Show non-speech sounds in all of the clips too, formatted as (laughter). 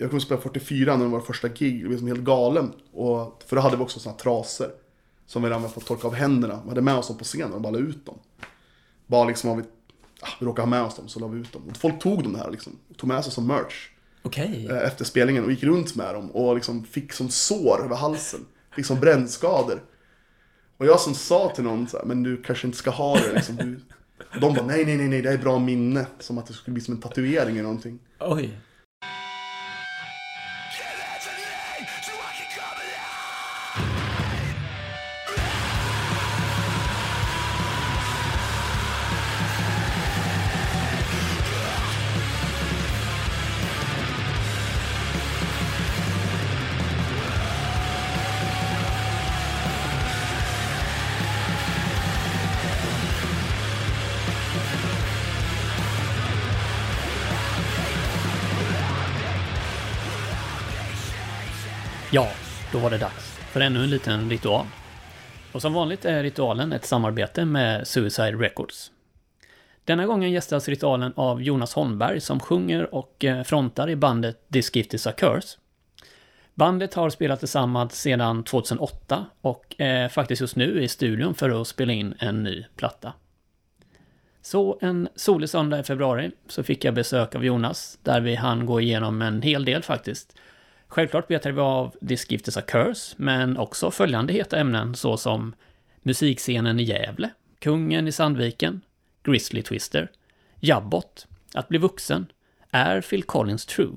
jag kunde spela 44 när det var första gig, liksom helt galen. Och, för då hade vi också såna trasor. Som vi använde för att torka av händerna. Vi hade med oss dem på scenen och bara la ut dem. Bara liksom om vi, ah, vi råkade ha med oss dem så la vi ut dem. Och folk tog de här liksom, tog med sig som merch. Okej. eh, Efter spelningen och gick runt med dem och liksom fick som sår över halsen. Fick som brännskador. Och jag som sa till någon så här, men du kanske inte ska ha det liksom. Du... De bara, nej, nej, nej, nej, det är bra minne. Som att det skulle bli som en tatuering eller någonting. Oj. Var det dags för ännu en liten ritual. Och som vanligt är ritualen ett samarbete med Suicide Records. Denna gången gästas ritualen av Jonas Holmberg som sjunger och eh, frontar i bandet This Gift Is A Curse. Bandet har spelat tillsammans sedan 2008 och är faktiskt just nu i studion för att spela in en ny platta. Så en solig söndag i februari så fick jag besök av Jonas, där vi hann gå igenom en hel del faktiskt. Självklart betade vi av This Gift Is A Curse, men också följande heta ämnen såsom musikscenen i Gävle, Kungen i Sandviken, Grizzly Twister, Jabbot, Att bli vuxen, Är Phil Collins True,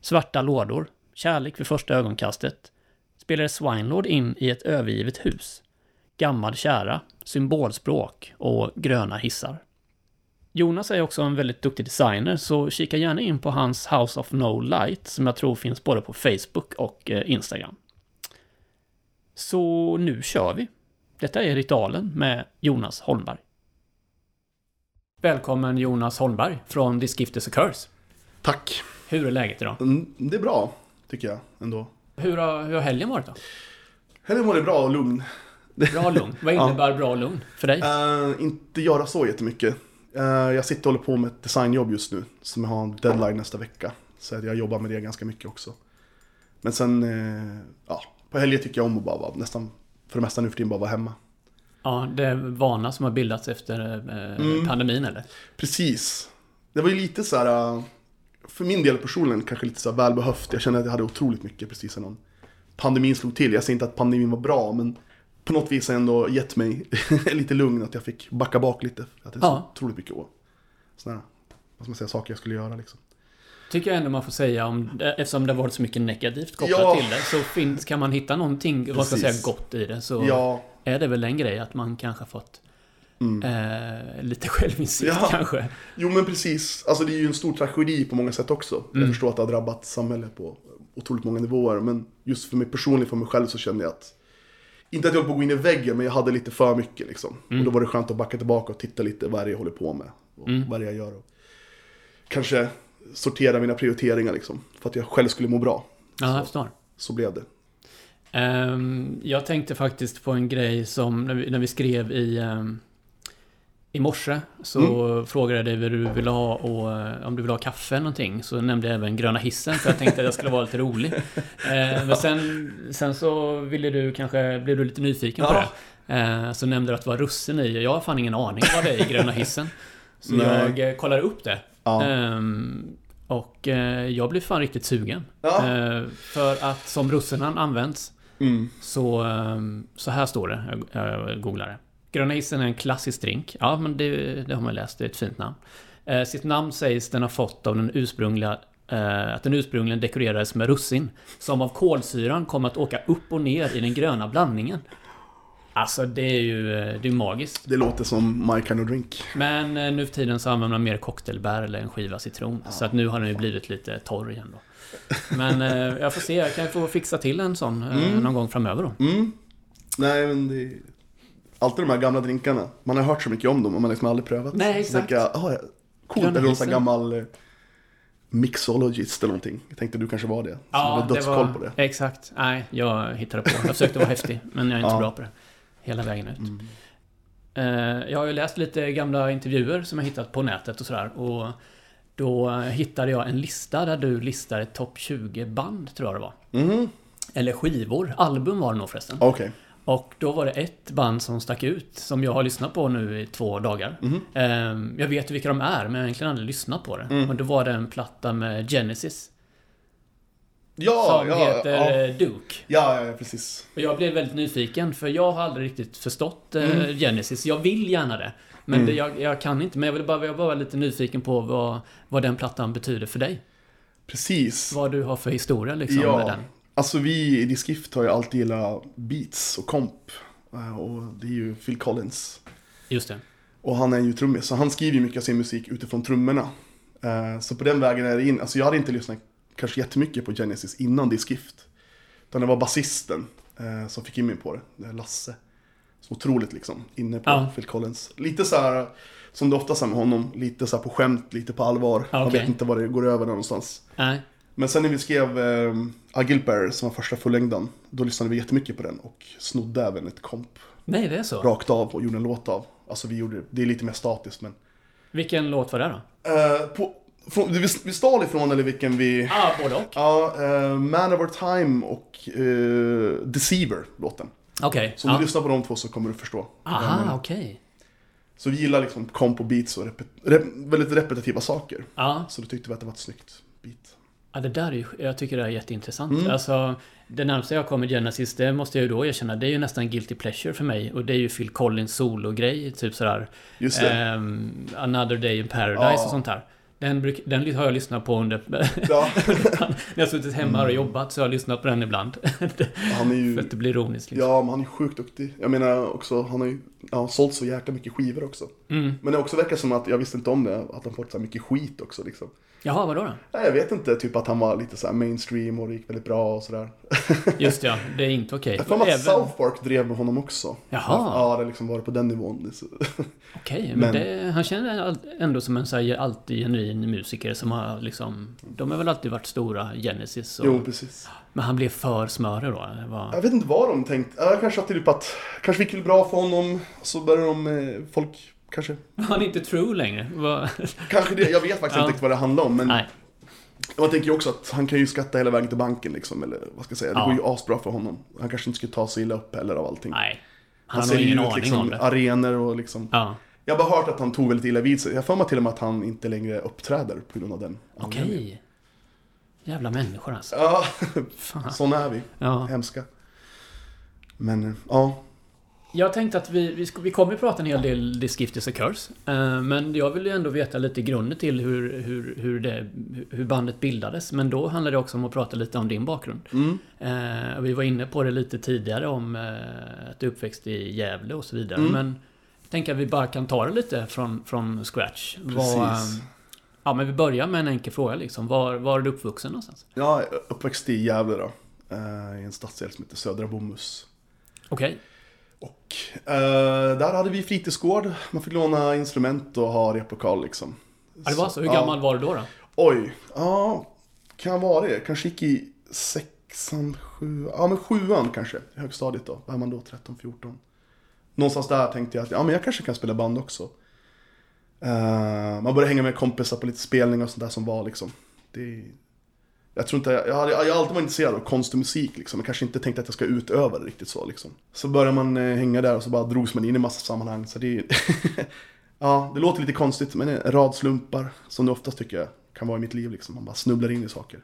Svarta lådor, Kärlek vid första ögonkastet, Spelade Swinelord in i ett övergivet hus, Gammal kära, Symbolspråk och Gröna hissar. Jonas är också en väldigt duktig designer, så kika gärna in på hans House of No Light, som jag tror finns både på Facebook och eh, Instagram. Så nu kör vi! Detta är Ritualen med Jonas Holmberg. Välkommen Jonas Holmberg från This Gift Is A Curse. Tack. Hur är läget idag? Mm, Det är bra, tycker jag ändå. Hur har, hur har helgen varit då? Helgen var det bra och lugn. Bra och lugn. Vad (laughs) innebär bra och lugn för dig? Eh, inte göra så jättemycket. Uh, jag sitter och håller på med ett designjobb just nu. Som jag har en deadline nästa vecka. Så jag jobbar med det ganska mycket också. Men sen, eh, ja, på helger tycker jag om att bara vara nästan, för det mesta nu för tiden bara vara hemma. Ja, det är vana som har bildats efter eh, pandemin eller? Precis. Det var ju lite så här, eh, för min del personligen kanske lite så här välbehövt. Jag kände att jag hade otroligt mycket precis innan pandemin slog till. Jag säger inte att pandemin var bra, men på något vis ändå gett mig (laughs) lite lugn att jag fick backa bak lite. Att det är så Ja. otroligt mycket. Sådana här, vad ska man säga, saker jag skulle göra liksom. Tycker jag ändå man får säga om, eftersom det har varit så mycket negativt kopplat Ja. till det, så finns, kan man hitta någonting, vad ska jag Precis. säga, gott i det, så Ja, är det väl en grej att man kanske fått eh, lite självinsikt Mm. Ja. kanske. jo men precis. Alltså det är ju en stor tragedi på många sätt också. Mm. Jag förstår att det har drabbat samhället på otroligt många nivåer. Men just för mig personligen, för mig själv så kände jag att inte att jag höll på att gå in i väggen, men jag hade lite för mycket liksom. Mm. Och då var det skönt att backa tillbaka och titta lite vad det är jag håller på med. Och Mm. vad det är jag gör. Och kanske sortera mina prioriteringar liksom. För att jag själv skulle må bra. Ja, jag förstår. Så blev det. Ehm, jag tänkte faktiskt på en grej som när vi, när vi skrev i, um, i morse så Mm. frågade jag dig vad du ville ha och eh, om du ville ha kaffe eller någonting. Så nämnde jag även gröna hissen för jag tänkte att jag skulle vara lite rolig. (laughs) Eh, men sen, sen så ville du kanske, blev du lite nyfiken på Ja. det. Eh, så nämnde du att det var russin i. Jag har fan ingen aning vad det är i gröna hissen. Så Nej. jag kollade upp det. Ja. Ehm, och jag blev fan riktigt sugen. Ja. För att som russinen används Mm. så, ehm, så här står det, jag, jag googlar det. Gröna hissen är en klassisk drink. Ja, men det, det har man läst, det är ett fint namn. Eh, sitt namn sägs den ha fått av den ursprungliga eh, att den ursprungligen dekorerades med russin som av kolsyran kommer att åka upp och ner i den gröna blandningen. Alltså det är ju eh, det är magiskt. Det låter som my kind of drink. Men eh, nu för tiden så använder man mer cocktailbär eller en skiva citron. Så att nu har den ju blivit lite torr igen då. Men eh, jag får se, jag kan få fixa till en sån eh, någon gång framöver då. Mm. Nej men det. Alltid de här gamla drinkarna. Man har hört så mycket om dem och man har liksom aldrig prövat. Nej, Så exakt. tänker jag, ah, ja, coolt, eller någon sån gammal eh, mixologist eller någonting. Jag tänkte du kanske var det. Hade det dödskoll på det. Exakt. Nej, jag hittade på. Jag försökte vara häftig, men jag är inte Ja. bra på det. Hela vägen ut. Mm. Eh, Jag har ju läst lite gamla intervjuer som jag hittat på nätet och sådär. Och Då hittade jag en lista där du listade topp 20 band, tror jag det var. Mhm, Eller skivor. Album var det nog förresten. okej. Och då var det ett band som stack ut, som jag har lyssnat på nu i två dagar. Ehm, Jag vet vilka de är, men jag har egentligen aldrig lyssnat på det. Mm. Och då var det en platta med Genesis. Ja, som ja, heter ja. eh, Duke. Ja, ja, precis. Och jag blev väldigt nyfiken, för jag har aldrig riktigt förstått eh, Mm. Genesis. Jag vill gärna det. Men Mm. det, jag, jag kan inte. Men jag, vill bara, jag var lite nyfiken på vad, vad den plattan betyder för dig. Precis. Vad du har för historia liksom med Ja, den. Alltså vi i Diskift har ju alltid gillat beats och komp. Eh, Och det är ju Phil Collins. Just det. Och han är ju trummis, så han skriver ju mycket av sin musik utifrån trummorna. Eh, Så på den vägen är det in, alltså jag hade inte lyssnat kanske jättemycket på Genesis innan Diskift. Utan det var basisten eh, som fick in mig på det, Lasse. Så otroligt liksom, inne på Ja. Phil Collins. Lite så här, som det ofta är med honom, lite så här på skämt, lite på allvar. Man okej. vet inte vad det går över någonstans. Nej. Men sen när vi skrev eh, Agilbear, som var första fullängden, då lyssnade vi jättemycket på den och snodde även ett komp Nej, det är så. rakt av och gjorde en låt av. Alltså vi gjorde, det är lite mer statiskt men. Vilken låt var det då? Eh, på, från, vi, vi stal ifrån eller vilken vi... Ah, både och. Ja, eh, Man Over Time och eh, Deceiver låten. Okej. Så om Ja. du lyssnar på de två så kommer du förstå. Aha, okej. Så vi gillar liksom komp och beats och repet, rep, väldigt repetitiva saker. Ja. Så då tyckte vi att det var ett snyggt beat. Ja, det där är ju, jag tycker det är jätteintressant. Mm. Alltså, det närmaste jag kommer Genesis, det måste jag ju då erkänna, det är ju nästan guilty pleasure för mig. Och det är ju Phil Collins solo-grej, typ sådär. Just det. Ehm, Another Day in Paradise Ja. och sånt där. Den, bruk, den har jag lyssnat på under... (laughs) Ja, när jag har suttit hemma och jobbat så har jag lyssnat på den ibland. (laughs) han är ju... För att det blir ironiskt liksom. Ja, men han är sjukt duktig. Jag menar också, han har ju ja, sålt så jäkla mycket skivor också. Mm. Men det också verkar som att, jag visste inte om det, att han fått så mycket skit också liksom. Jaha, vadå då? Nej, jag vet inte, typ att han var lite så här mainstream och det gick väldigt bra och sådär. (laughs) Just ja, det är inte okej. Jag har för mig att Även- South Park drev med honom också. Jaha. Ja, det liksom var på den nivån. (laughs) Okej, men, Men- det, han känner ändå som en så här, alltid genuin musiker som har liksom... De har väl alltid varit stora, Genesis och, Jo, precis. Men han blev för smörig då? Var, Jag vet inte vad de tänkte. Ja, kanske att typ att, kanske gick det bra för honom. Så började de, folk, kanske, var han inte true längre? Var, (laughs) kanske det. Jag vet faktiskt inte vad det handlar om. Men nej. man tänker ju också att han kan ju skatta hela vägen till banken liksom. Eller vad ska jag säga, det Ja. går ju asbra för honom. Han kanske inte skulle ta sig illa upp heller av allting. Nej. Han, Han, har ingen ut aning liksom om det. arenor och liksom. Ja. Jag har bara hört att han tog väldigt illa vid sig. Jag för mig till och med att han inte längre uppträder på grund av den Okej. anledningen. Jävla människor alltså. Ja, såna är vi. Ja. Hemska. Men, eh, ja. Jag tänkte att vi, vi, vi kommer att prata en hel del This Gift is a Curse. Eh, men jag vill ju ändå veta lite grunden till hur, hur, hur, det, hur bandet bildades. Men då handlar det också om att prata lite om din bakgrund. Mm. Eh, vi var inne på det lite tidigare om eh, att du uppväxt i Gävle och så vidare. Mm. Men jag tänker att vi bara kan ta det lite från, från scratch. Precis. Eh, ja, men vi börjar med en enkel fråga liksom. Var, var är du uppvuxen någonstans? Jag uppväxt i Gävle då. I en stadsdel som heter Södra Bomhus. Okej. Och eh, där hade vi fritidsgård. Man fick låna instrument och ha replokal liksom. Ja, det var så. Hur ja. gammal var du då? då? Oi, ja, kan vara det? Kanske gick i sexan, sjuan, ja men sjuan kanske, i högstadiet då. Vad är man då, 13, 14? Någonstans där tänkte jag att ja, men jag kanske kan spela band också. Eh, man började hänga med kompisar på lite spelningar och sånt där som var liksom. Det, jag tror inte, jag, har alltid varit intresserad av konst och musik liksom. Jag kanske inte tänkte att jag ska utöva det riktigt så liksom. Så började man eh, hänga där och så bara drogs man in i massa sammanhang. Så det, (laughs) ja, det låter lite konstigt men en rad slumpar som det oftast tycker jag kan vara i mitt liv liksom. Man bara snubblar in i saker.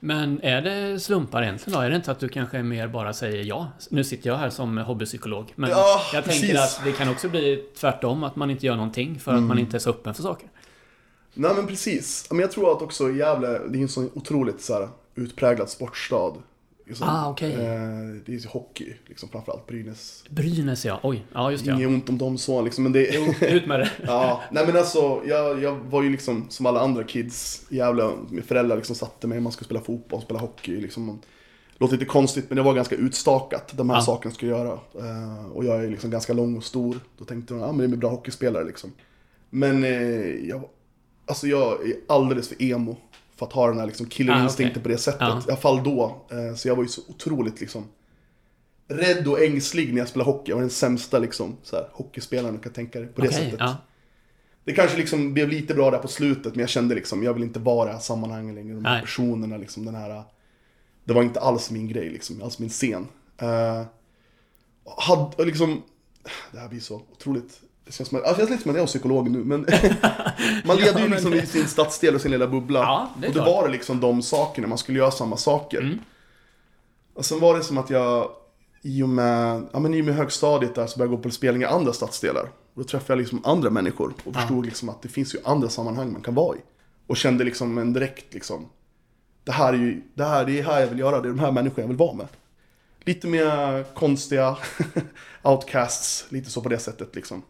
Men är det slumpar egentligen då? Är det inte att du kanske mer bara säger ja? Nu sitter jag här som hobbypsykolog. Men Ja, jag precis. tänker att det kan också bli tvärtom, att man inte gör någonting för att Mm. man inte är så öppen för saker. Nej men precis. Men jag tror att också Gävle, det är en så otroligt så här, utpräglad sportstad. Liksom, Ah, okej. eh, det är ju hockey, liksom framförallt Brynäs. Brynäs ja, oj. Ja, just det. Inget Ja. ont om dem så liksom, men det... Ut med det. (laughs) Ja, nej men alltså, jag, jag var ju liksom som alla andra kids i Gävle, min föräldrar liksom satte mig, man skulle spela fotboll, spela hockey liksom. Låter lite konstigt men det var ganska utstakat, de här Ja. sakerna skulle göra. Eh, och jag är liksom ganska lång och stor, då tänkte jag, ja men det är bra hockeyspelare liksom. Men eh, jag, alltså jag är alldeles för emo för att ha den här liksom killerinstinkten Ah, okej. på det sättet. Ja. I alla fall då. Eh, så jag var ju så otroligt liksom rädd och ängslig när jag spelade hockey. Jag var den sämsta liksom, så här, hockeyspelaren du kan tänka dig på det Okej, sättet. ja. Det kanske liksom blev lite bra där på slutet, men jag kände liksom, jag vill inte vara i det här sammanhanget längre. De här Nej. personerna, liksom den här... Det var inte alls min grej, liksom, alls min scen. Uh, hade, liksom, det här blir så otroligt... Det känns, som, det känns lite som att jag är psykolog nu, men (laughs) man levde Ja, ju liksom i sin stadsdel och sin lilla bubbla. Ja, det och det klart. var det liksom de sakerna, man skulle göra samma saker. Mm. Och sen var det som att jag, i och med, ja, men i och med högstadiet där, så började jag gå på spelningar i andra stadsdelar. Och då träffade jag liksom andra människor och förstod liksom att det finns ju andra sammanhang man kan vara i. Och kände liksom en direkt liksom, det här är ju, det här, det är här jag vill göra, det är de här människorna jag vill vara med. Lite mer konstiga (laughs) outcasts, lite så på det sättet liksom.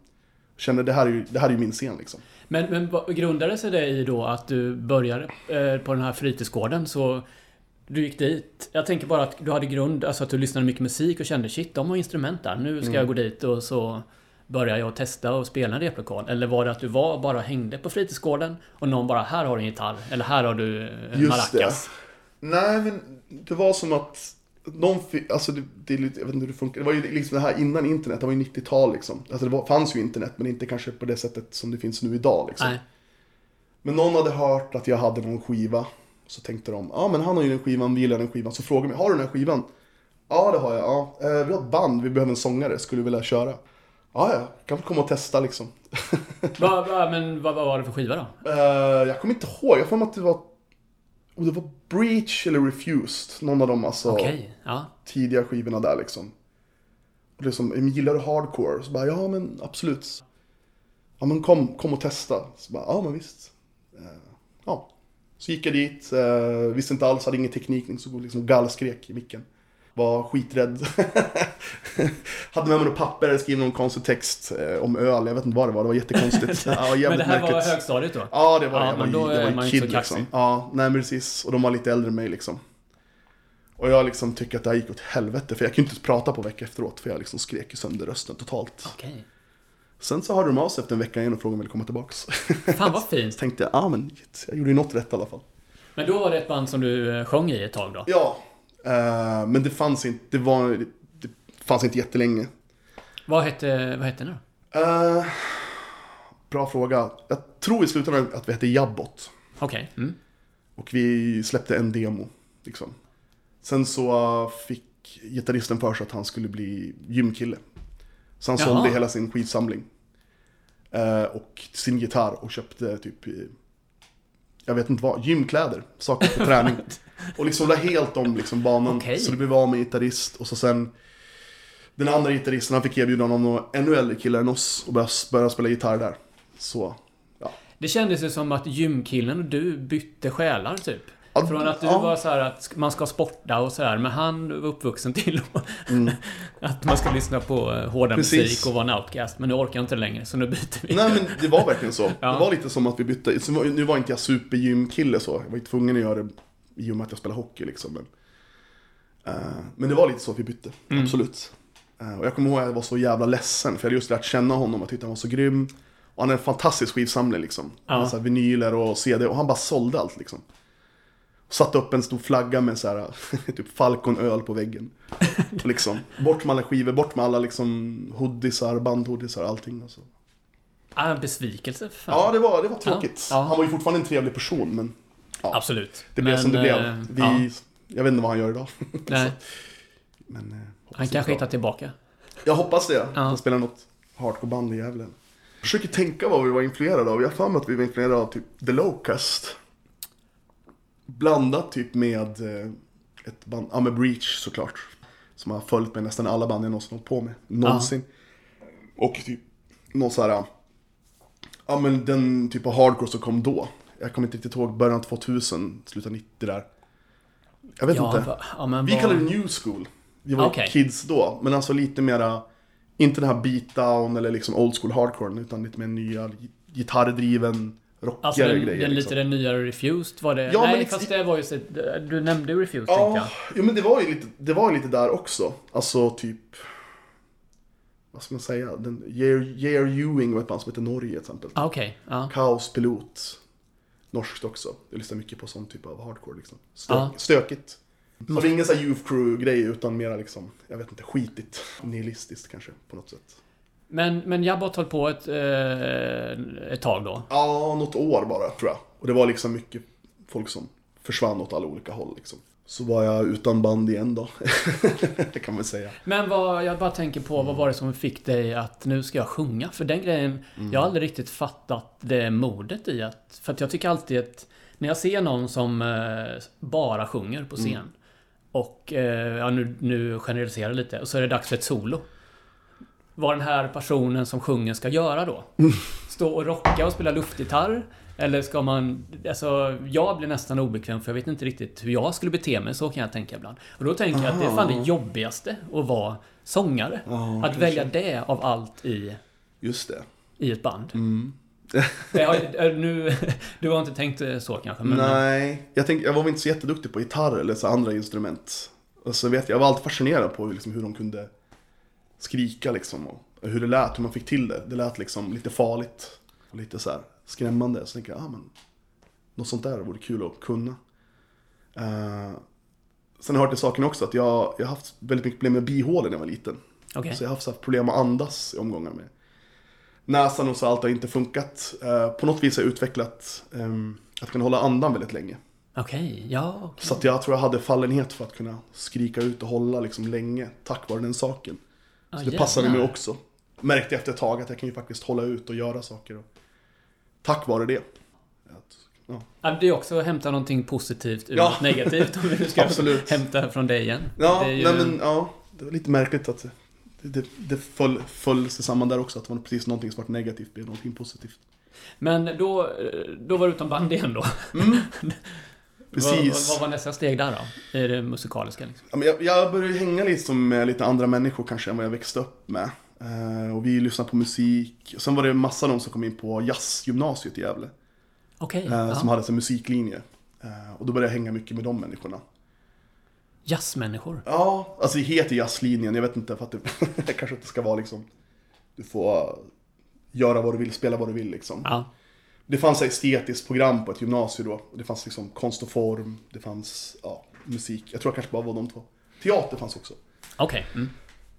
Kände det här är ju, det här är ju min scen liksom. Men, men grundade sig det i då att du började eh, på den här fritidsgården så du gick dit. Jag tänker bara att du hade grund, alltså att du lyssnade mycket musik och kände shit, de har instrument där. Nu ska jag gå dit och så börjar jag testa och spela en replokal. Eller var det att du var bara hängde på fritidsgården och någon bara här har du en gitarr. Eller här har du eh, Just maracas. Nej, men det var som att någon alltså det, det är lite, jag vet inte hur det funkar. Det var ju liksom det här innan internet, det var ju 90-tal liksom. Alltså det var, fanns ju internet, men inte kanske på det sättet som det finns nu idag liksom. Nej. Men någon hade hört att jag hade någon skiva. Så tänkte de, ja men han har ju den skivan, vi gillar den skivan. Så frågade de mig, har du den här skivan? Ja det har jag, ja. Eh, vi har ett band, vi behöver en sångare, skulle du vilja köra? Ja, ja, kan väl komma och testa liksom. (laughs) Va, va, men vad, vad var det för skiva då? Eh, jag kommer inte ihåg, jag får att det var, om det var Breach eller Refused. Någon av dem alltså. Okej, ja. tidiga skivorna där liksom. Och det är som, "Men gillar du hardcore? Så bara, ja men absolut. Ja men kom, kom och testa. Så bara, ja men visst. Eh, ja. Så gick jag dit, eh, visste inte alls, hade ingen teknik, så liksom gallskrek i micken. Var skiträdd. (laughs) hade med mig något papper, skrev någon konstig text eh, om öl, jag vet inte vad det var, det var jättekonstigt. (laughs) ja, Men det här var märkligt. högstadiet då? Ja, det var Ja, jag. var, men ju- då jag är var ju man kid inte så kaxig. liksom. Ja, nej men precis. Och de var lite äldre än mig liksom. Och jag liksom tycker att det här gick åt helvete, för jag kunde inte prata på vecka efteråt, för jag liksom skrek sönder rösten totalt. Okej. Sen så hörde de av sig efter en vecka igen och frågade om jag ville komma tillbaks. Fan vad fint. (laughs) Så tänkte jag, ja ah, men jag gjorde ju något rätt i alla fall. Men då var det ett band som du eh, sjöng i ett tag då? Ja, eh, men det fanns inte, det var, det, det fanns inte jättelänge. Vad hette, vad hette ni då? Eh, bra fråga. Jag tror i slutändan att vi hette Jabbot. Okej. Mm. Och vi släppte en demo. Liksom. Sen så uh, fick gitarristen för sig att han skulle bli gymkille. Så han Jaha. sålde hela sin skivsamling. Eh, och sin gitarr och köpte typ, jag vet inte vad, gymkläder. Saker för träning. (laughs) och liksom la helt om liksom banan. Okej. Så det blev av med gitarrist. Och så sen, den andra gitarristen han fick erbjudande om några ännu äldre killar än oss. Och börja, börja spela gitarr där. Så, ja. Det kändes ju som att gymkillen och du bytte själar typ. Från att du ja. var så här att man ska sporta och så här, men han var uppvuxen till (laughs) att man ska lyssna på eh, hårda Mm. Precis. musik och vara en outcast. Men nu orkar jag inte längre, så nu byter vi. Nej men det var verkligen så. Ja. Det var lite som att vi bytte. Så Nu var inte jag supergymkille så. Jag var ju tvungen att göra det i och med att jag spelade hockey liksom. Men, eh, men det var lite så att vi bytte. Mm. Absolut. Eh, och jag kommer ihåg att jag var så jävla ledsen. För jag hade just lärt känna honom och tyckte han var så grym. Och han är en fantastisk skivsamling liksom. Ja. Hade så vinyler och CD. Och han bara sålde allt liksom. Satte upp en stor flagga med så här, (laughs) typ Falcon-öl på väggen. Liksom, bort med alla skivor, bort med alla liksom hoodiesar, bandhoodiesar, allting. Och så. Ah, en besvikelse för fan. Ja, det var, det var tråkigt. Ja, ja. Han var ju fortfarande en trevlig person, men Absolut. det blev Men, som det blev. eh, Vi, ja, Jag vet inte vad han gör idag. (laughs) nej, Men, eh, han kanske hittar tillbaka. Jag hoppas det. Ja. Han spelar något hardcore-band i Gävle. Jag försöker tänka vad vi var influerade av. Jag har för mig att vi var influerade av typ The Locust. Blandat typ med eh, ett band, ja med Breach såklart. Som har följt med nästan alla band jag någonsin hållit på med. Någonsin. Och typ någon så här, ja men den typ av hardcore som kom då. Jag kommer inte riktigt ihåg, början av 2000, slutet av 90 där. Jag vet Ja, inte. va, ja, Vi vad- kallar det new school. Vi var Okej. kids då, men alltså lite mera, inte den här beatdown eller liksom old school hardcore, utan lite mer nya gitarrdriven, rockigare Alltså den, grejer. den liksom. lite den nyare Refused var det? Ja, Nej, men ex- fast det var ju så, Du nämnde ju Refused tänkte Ja, jag. jo, men det var ju lite, det var ju lite där också. Alltså typ, vad ska man säga, den, J.R. Ewing var ett band som heter Norge till exempel. Ah, Okej, ja. Kaos Pilot. Norskt också. Jag lyssnar mycket på sån typ av hardcore liksom. Stök, Ja. Stökigt. Så det är ingen sån här Youth Crew-grej utan mera liksom, jag vet inte, skitigt. Nihilistiskt kanske på något sätt. Men, men Jabbot höll på ett, eh, ett tag då? Ja, något år bara tror jag. Och det var liksom mycket folk som försvann åt alla olika håll liksom. Så var jag utan band igen då. (laughs) det kan man säga. Men vad, jag bara tänker på, vad var det som fick dig att nu ska jag sjunga? För den grejen, Mm. jag har aldrig riktigt fattat det modet i att... För att jag tycker alltid att när jag ser någon som eh, bara sjunger på scen Mm. och, eh, ja nu, nu generaliserar jag lite, och så är det dags för ett solo. Vad den här personen som sjunger ska göra då? (laughs) Stå och rocka och spela luftgitarr? Eller ska man... Alltså, jag blir nästan obekväm för jag vet inte riktigt hur jag skulle bete mig, så kan jag tänka ibland. Och då tänker jag att det är fan det jobbigaste att vara sångare. Ja, att kanske. välja det av allt i, Just det. i ett band. Mm. (laughs) Har, är nu, (laughs) du har inte tänkt så kanske? Men, Nej, jag, tänk, jag var väl inte så jätteduktig på gitarr eller så andra instrument. Och så vet jag, jag var alltid fascinerad på liksom, hur de kunde skrika liksom. Och hur det lät, hur man fick till det. Det lät liksom lite farligt. Och lite så här skrämmande. Så tänkte jag, ah, men något sånt där vore kul att kunna. Uh, sen har jag hört till saken också att jag, jag har haft väldigt mycket problem med bihålor när jag var liten. Okej. Så jag har haft här problem att andas i omgångar med näsan och så allt har inte funkat. Eh, på något vis har jag utvecklat ehm, att kunna hålla andan väldigt länge. Okej, ja. okej. Så jag tror jag hade fallenhet för att kunna skrika ut och hålla liksom länge tack vare den saken. Ja, Så det passade mig också. Märkte efter ett tag att jag kan ju faktiskt hålla ut och göra saker. Och, tack vare det. Att, ja. Det är också att hämta någonting positivt ur Ja. något negativt. Om vi nu ska (laughs) Absolut. hämta från dig igen. Ja, det är ju... nej, men, ja, det var lite märkligt att det, det, föll, föll sig samman där också. Att det var precis någonting som var negativt blev någonting positivt. Men då, då var du utan band igen då? (laughs) Precis. Vad, vad var nästa steg där då? I det musikaliska liksom? Jag, jag började hänga liksom med lite andra människor kanske än vad jag växte upp med. Eh, och vi lyssnade på musik. Sen var det en massa de som kom in på jazzgymnasiet i Gävle. Okej, eh. Som hade en musiklinje. Eh, och då började jag hänga mycket med de människorna. Jazzmänniskor? Ja, alltså det heter jazzlinjen. Jag vet inte för att det (laughs) kanske inte ska vara liksom. Du får göra vad du vill, spela vad du vill liksom. Ja. Det fanns estetiskt program på ett gymnasium då. Det fanns liksom konst och form. Det fanns ja, musik. Jag tror jag kanske bara var de två. Teater fanns också. Okej. Mm.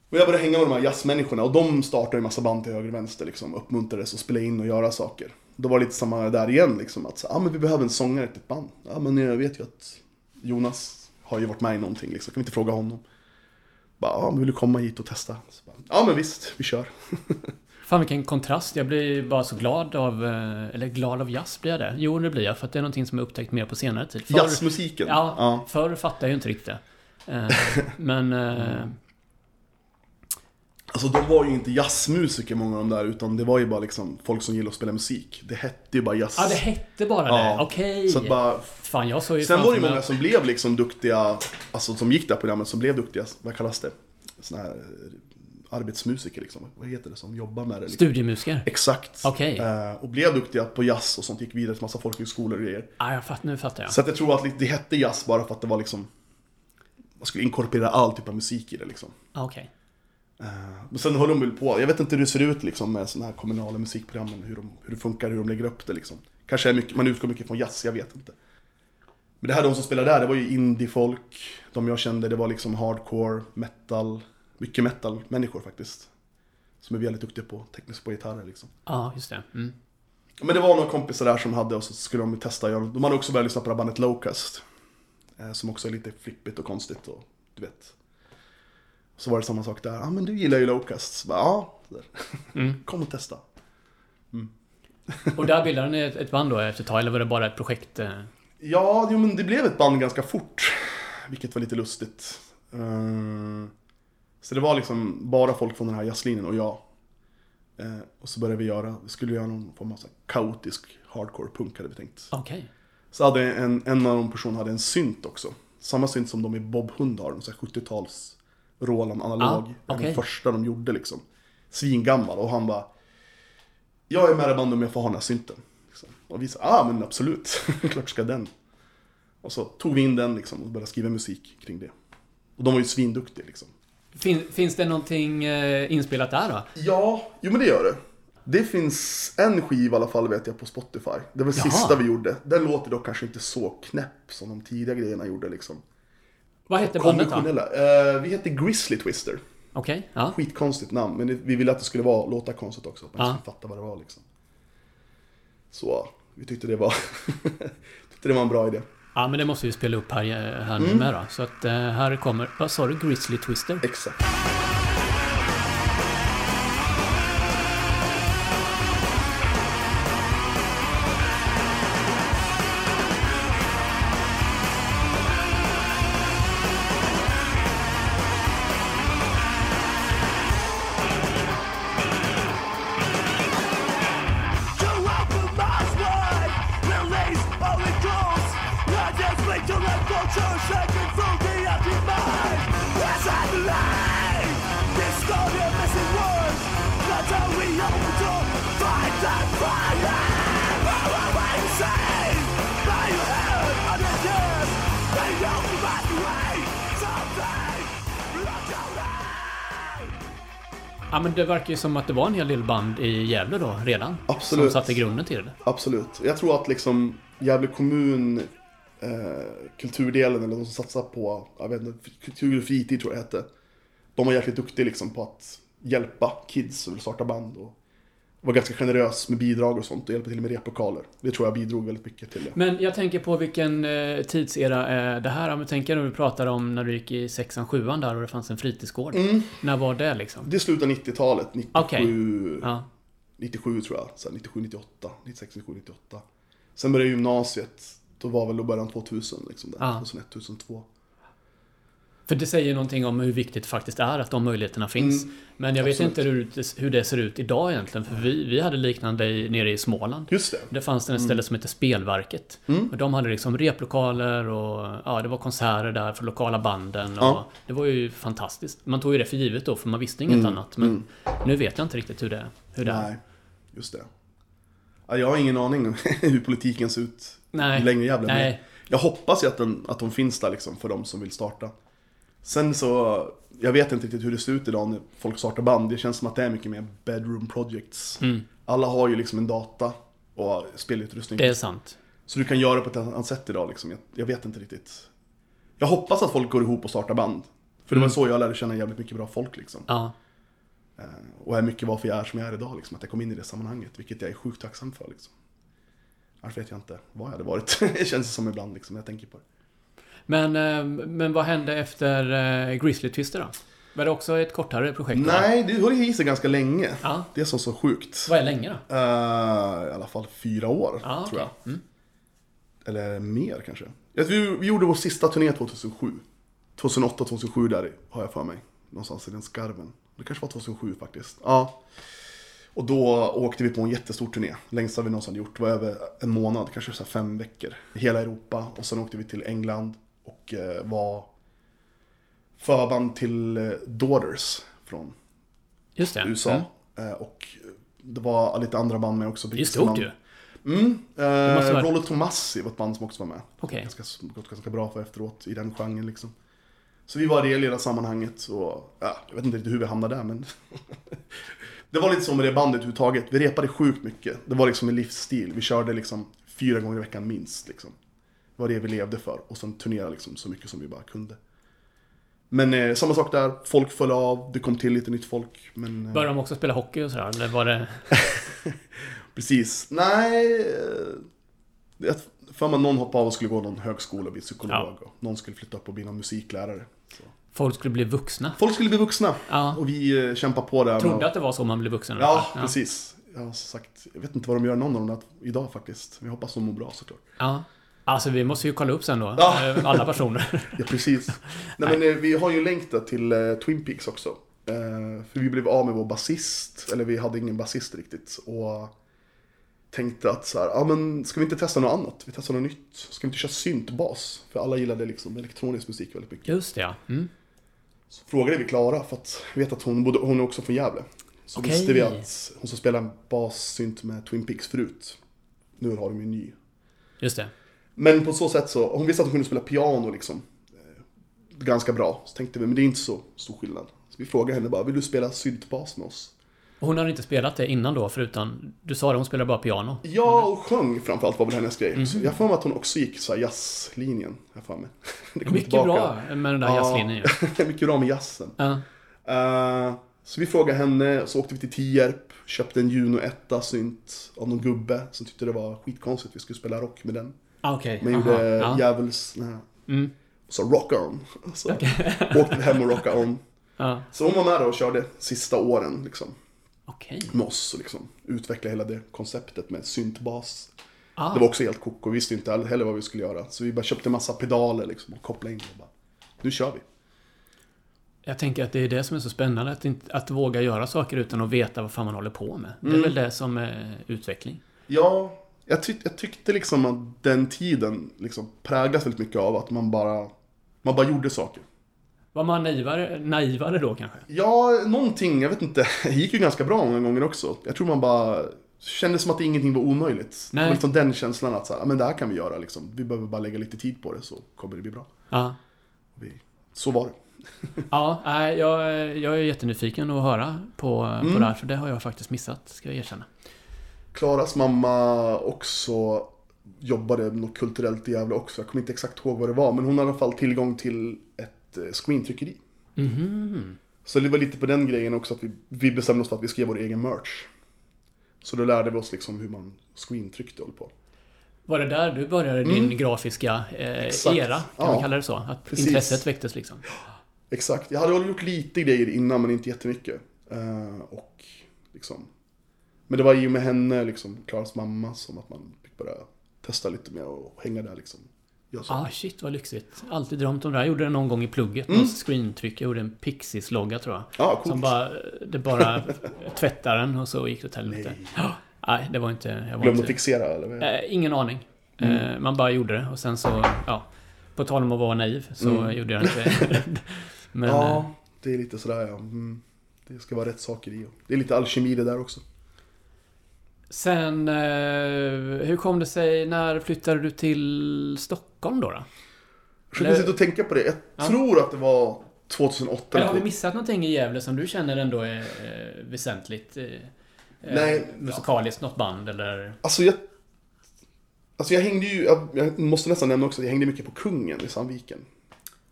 Och jag började hänga med de här jazzmänniskorna och de startade en massa band till höger och vänster liksom. Uppmuntrades att spela in och göra saker. Då var det lite samma där igen liksom. Att ah, men vi behöver en sångare till ett band. Ja men jag vet ju att Jonas har ju varit med i någonting liksom. Kan vi inte fråga honom? Bara, ja men vill du komma hit och testa? Ja men visst, vi kör. (laughs) Fan vilken kontrast. Jag blir bara så glad av... eh, Eller glad av jazz blir jag det? Jo, det blir jag. För att det är någonting som jag upptäckt mer på senare tid. Förr- Jazzmusiken. Ja, ja. förr fattade jag ju inte riktigt det. Eh, (laughs) Men... eh, Alltså de var ju inte jazzmusiker många av de där utan det var ju bara liksom folk som gillade att spela musik. Det hette ju bara jazz. Ja, det hette bara Ja. det. Okej. Så att bara, Fan, jag såg ju sen var det ju många som blev liksom duktiga, alltså som gick det här programmet som blev duktiga, vad kallas det? Såna här arbetsmusiker liksom, vad heter det som jobbar med det? Liksom. Studiemusiker? Exakt. Okej. Eh, och blev duktiga på jazz och sånt, gick vidare till massa folkhögskolor och grejer. Ja, jag fatt, nu fattar jag. Så att jag tror att det hette jazz bara för att det var liksom, man skulle inkorporera all typ av musik i det liksom. Ja, Okej. Eh, Men sen håller de väl på, jag vet inte hur det ser ut liksom med sådana här kommunala musikprogrammen, hur, de, hur det funkar, hur de lägger upp det liksom. Kanske är mycket, man utgår mycket från jazz, jag vet inte. Men det här de som spelade där, det var ju indie-folk, de jag kände, det var liksom hardcore, metal, mycket metal-människor faktiskt. Som är väldigt duktiga på tekniskt på gitarrer liksom. Ja, just det. Mm. Men det var några kompisar där som hade och så skulle de testa de hade också börjat lyssna på det här bandet Locust. eh, Som också är lite flippigt och konstigt och du vet. Så var det samma sak där, ja ah, men du gillar ju Locust. Så bara, ja. Mm. (laughs) kom och testa. (laughs) Och där bildade ni ett, band då efter ett tag, eller var det bara ett projekt? eh? Ja, jo, men det blev ett band ganska fort. Vilket var lite lustigt. Eh, Så det var liksom bara folk från den här jazzlinjen och jag. Eh, Och så började vi göra, vi skulle göra någon form av kaotisk hardcore punk hade vi tänkt. Okej. Så hade en, en av de personerna hade en synt också. Samma synt som de i Bob Hund har, en sån här 70-tals Roland analog. Ah, okej. Den första de gjorde liksom. Svingammal och han bara Jag är med i bandet om jag får ha den här synten. Liksom. Och vi sa, ah men absolut, (laughs) klart ska den. Och så tog vi in den liksom och började skriva musik kring det. Och de var ju svinduktiga liksom. Fin, finns det någonting eh, inspelat där då? Ja, jo men det gör det. Det finns en skiva i alla fall vet jag på Spotify. Det var Jaha. sista vi gjorde. Den låter dock kanske inte så knäpp som de tidiga grejerna gjorde liksom. Vad hette bandet då? Eh, vi heter Grizzly Twister. Okej, ja. Skitkonstigt namn, men vi ville att det skulle vara, låta konstigt också. Att man Ja. skulle fatta vad det var liksom. Så vi tyckte det var, (laughs) tyckte det var en bra idé. Ja, men det måste vi spela upp här, här Mm. nu med då. Så att eh, här kommer, vad sa du? Grizzly Twister? Exakt. Det verkar ju som att det var en hel del band i Gävle då, redan. Absolut. Som satte grunden till det. Absolut. Jag tror att liksom Gävle kommun, eh, kulturdelen eller de som satsar på, jag vet inte, kultur och fritid tror jag det hette. De var jäkligt duktiga liksom på att hjälpa kids som vill starta band och var ganska generös med bidrag och sånt och hjälpa till med replokaler. Det tror jag bidrog väldigt mycket till det. Men jag tänker på vilken eh, tidsera är det här? Om du tänker när vi pratar om när du gick i sexan, sjuan där och det fanns en fritidsgård. Mm. När var det liksom? Det är slutet av 90-talet, 97, Okej. Ja. 97 tror jag. Sen 97, 98, 96, 97, 98. Sen började gymnasiet. Då var väl då början 2000 liksom där. Ja. 2001, 2002. För det säger någonting om hur viktigt det faktiskt är att de möjligheterna finns. Mm. Men jag vet Absolut. inte hur det, hur det ser ut idag egentligen. För vi, vi hade liknande i, nere i Småland. Just det. Det fanns det ett ställe som hette Spelverket. Mm. Och de hade liksom replokaler och ja, det var konserter där för lokala banden. Och Ja. Det var ju fantastiskt. Man tog ju det för givet då, för man visste inget Mm, annat. Men mm. nu vet jag inte riktigt hur det, hur det är. Nej, just det. Ja, jag har ingen aning om (laughs) hur politiken ser ut Nej. längre jävla men Nej. Jag hoppas ju att, den, att de finns där liksom för de som vill starta. Sen så, jag vet inte riktigt hur det ser ut idag när folk startar band. Det känns som att det är mycket mer bedroom projects. Mm. Alla har ju liksom en data och spelutrustning. Det är sant. Så du kan göra på ett annat sätt idag liksom. Jag, jag vet inte riktigt. Jag hoppas att folk går ihop och startar band. För det var Mm. så jag lärde känna jävligt mycket bra folk liksom. Ja. Eh, Och är mycket varför jag är som jag är idag, liksom, att jag kom in i det sammanhanget, vilket jag är sjukt tacksam för. Liksom. Annars vet jag inte vad jag hade varit. (laughs) det känns som ibland, liksom, jag tänker på det. Men, eh, men vad hände efter eh, Grizzly Twister då? Var det också ett kortare projekt? Nej, det höll i sig ganska länge. Ja. Det är så, så sjukt. Vad är länge då? Eh, I alla fall fyra år, Ja, tror jag. Mm. Eller mer kanske. Vi, vi gjorde vår sista turné 2007. 2008, 2007 där har jag för mig. Någonstans i den skarven. Det kanske var 2007 faktiskt. Ja. Och då åkte vi på en jättestor turné. Längsta vi någonsin gjort. Det var över en månad, kanske så fem veckor. I hela Europa. Och sen åkte vi till England och eh, var förband till eh, Daughters från Just det. USA. Mm. Och det var lite andra band med också. Det är stort ju. Mm. Eh, Rollo Tomassi var ett band som också var med. Okej. Ganska, gått ganska bra för efteråt i den genren liksom. Så vi var det i lilla sammanhanget och ja, jag vet inte riktigt hur vi hamnade där men (laughs) Det var lite så med det bandet överhuvudtaget. Vi repade sjukt mycket. Det var liksom en livsstil. Vi körde liksom fyra gånger i veckan minst liksom. Det var det vi levde för och sen turnerade liksom så mycket som vi bara kunde. Men eh, samma sak där, folk föll av, det kom till lite nytt folk. Men, eh, Började de också spela hockey och sådär? Eller var det... (laughs) Precis. Nej. eh, för att någon hoppade av och skulle gå någon högskola och bli psykolog. Ja. Och någon skulle flytta upp och bli någon musiklärare. Så. Folk skulle bli vuxna? Folk skulle bli vuxna. Ja. Och vi eh, kämpar på där. Trodde med- att det var så man blev vuxen? Ja, ungefär. precis. Jag har sagt, jag vet inte vad de gör någon av dem idag faktiskt. Vi hoppas de mår bra såklart. Ja. Alltså vi måste ju kolla upp sen då. Ja. Eh, Alla personer. (laughs) Ja, precis. Nej, men eh, vi har ju där till eh, Twin Peaks också. För vi blev av med vår basist, eller vi hade ingen basist riktigt. Och tänkte att så här, ja men ska vi inte testa något annat? Vi testar något nytt. Ska vi inte köra syntbas? För alla gillade liksom elektronisk musik väldigt mycket. Just det ja. Mm. Så frågade vi Klara, för att vi vet att hon, bodde, hon är också från Gävle. Så Okej. visste vi att hon ska spela en bassynt med Twin Peaks förut. Nu har de ju en ny. Just det. Men på så sätt så, hon visste att hon kunde spela piano liksom. eh, Ganska bra. Så tänkte vi, men det är inte så stor skillnad. Så vi frågade henne bara, vill du spela syntbas med oss? Hon hade inte spelat det innan då, förutom... Du sa det, hon spelade bara piano. Ja, och sjöng framförallt var väl hennes grej. Mhm. Så jag för mig att hon också gick så här jazzlinjen. Jag för mig. (laughs) Det kommer Mycket tillbaka. bra med den där Ja. jazzlinjen ju. (laughs) Mycket bra med jazzen. Ja. Eh, så vi frågade henne, så åkte vi till Tierp, köpte en Juno 1 synt av någon gubbe som tyckte det var skitkonstigt att vi skulle spela rock med den. Ah, Okej. Men aha, gjorde ja. djävuls... Mm. Så rock on. Så (laughs) åkte vi hem och rocka on. Ja. Så hon var med och körde sista åren liksom. Okej. Med oss och liksom utveckla hela det konceptet med syntbas. Ah. Det var också helt koko, vi visste inte heller vad vi skulle göra. Så vi bara köpte massa pedaler liksom och kopplade in och bara, nu kör vi. Jag tänker att det är det som är så spännande, att, inte, att våga göra saker utan att veta vad fan man håller på med. Det är Mm. väl det som är utveckling. Ja, jag, tyck, jag tyckte liksom att den tiden liksom präglas väldigt mycket av att man bara, man bara gjorde saker. Var man naivare, naivare då kanske? Ja, någonting, jag vet inte. (laughs) Det gick ju ganska bra många gånger också. Jag tror man bara kände som att ingenting var omöjligt. Nej. Det var liksom den känslan att så här, "Ja, men det här kan vi göra liksom. Vi behöver bara lägga lite tid på det så kommer det bli bra. Ja. Så var det. (laughs) Ja, jag, jag är jättenyfiken att höra på, Mm. på det här, för det har jag faktiskt missat, ska jag erkänna. Klaras mamma också jobbade något kulturellt i Gävle också. Jag kommer inte exakt ihåg vad det var, men hon hade i alla fall tillgång till ett eh, screentryckeri. Mhm. Så det var lite på den grejen också att vi, vi bestämde oss för att vi skrev vår egen merch. Så då lärde vi oss liksom hur man screentryckte och på. Var det där du började din grafiska eh, Mm. Exakt. era? Kan Ja. man kalla det så? Att Precis. intresset väcktes liksom? Exakt. Jag hade gjort lite grejer innan men inte jättemycket. Eh, och liksom. Men det var och med henne, liksom, Klaras mamma, som att man fick börja testa lite mer och hänga där liksom. Ah, shit vad lyxigt. Alltid drömt om det här. Jag gjorde det någon gång i plugget. Mm. Någon screentryck. Jag gjorde en Pixies-logga tror jag. Ja, coolt. Som bara, det bara (laughs) tvättade den och så gick det åt helvete. Ja. Nej, det var inte... Jag var Glömde inte fixera eller? eh, ingen aning. Mm. Eh, man bara gjorde det och sen så, ja. På tal om att vara naiv så Mm. gjorde jag inte. (laughs) Men, eh, ja, det är lite sådär ja. Mm. Det ska vara rätt saker i. Det är lite alkemi det där också. Sen, eh, hur kom det sig, när flyttade du till Stockholm då? då? Jag försöker sitta och tänka på det. Jag Ja. tror att det var 2008 Eller har vi missat någonting i Gävle som du känner ändå är eh, väsentligt? Eh, Nej. Musikaliskt, något band eller? Alltså jag... Alltså jag hängde ju, jag, jag måste nästan nämna också att jag hängde mycket på Kungen i Sandviken.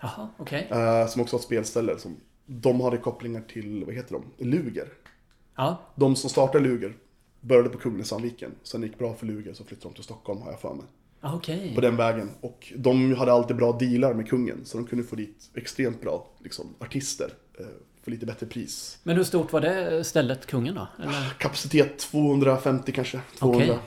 Jaha, okej. Eh, som också var ett spelställe. Som, de hade kopplingar till, vad heter de? Luger. Ja, De som startade Luger började på Kungen i Sandviken. Sen gick bra för Luger så flyttade de till Stockholm har jag för mig. ah, okej. På den vägen. Och de hade alltid bra dealar med Kungen. Så de kunde få dit extremt bra liksom, artister. Eh, för lite bättre pris. Men hur stort var det stället, Kungen då? Eller? Kapacitet 250 kanske. 200. Okej.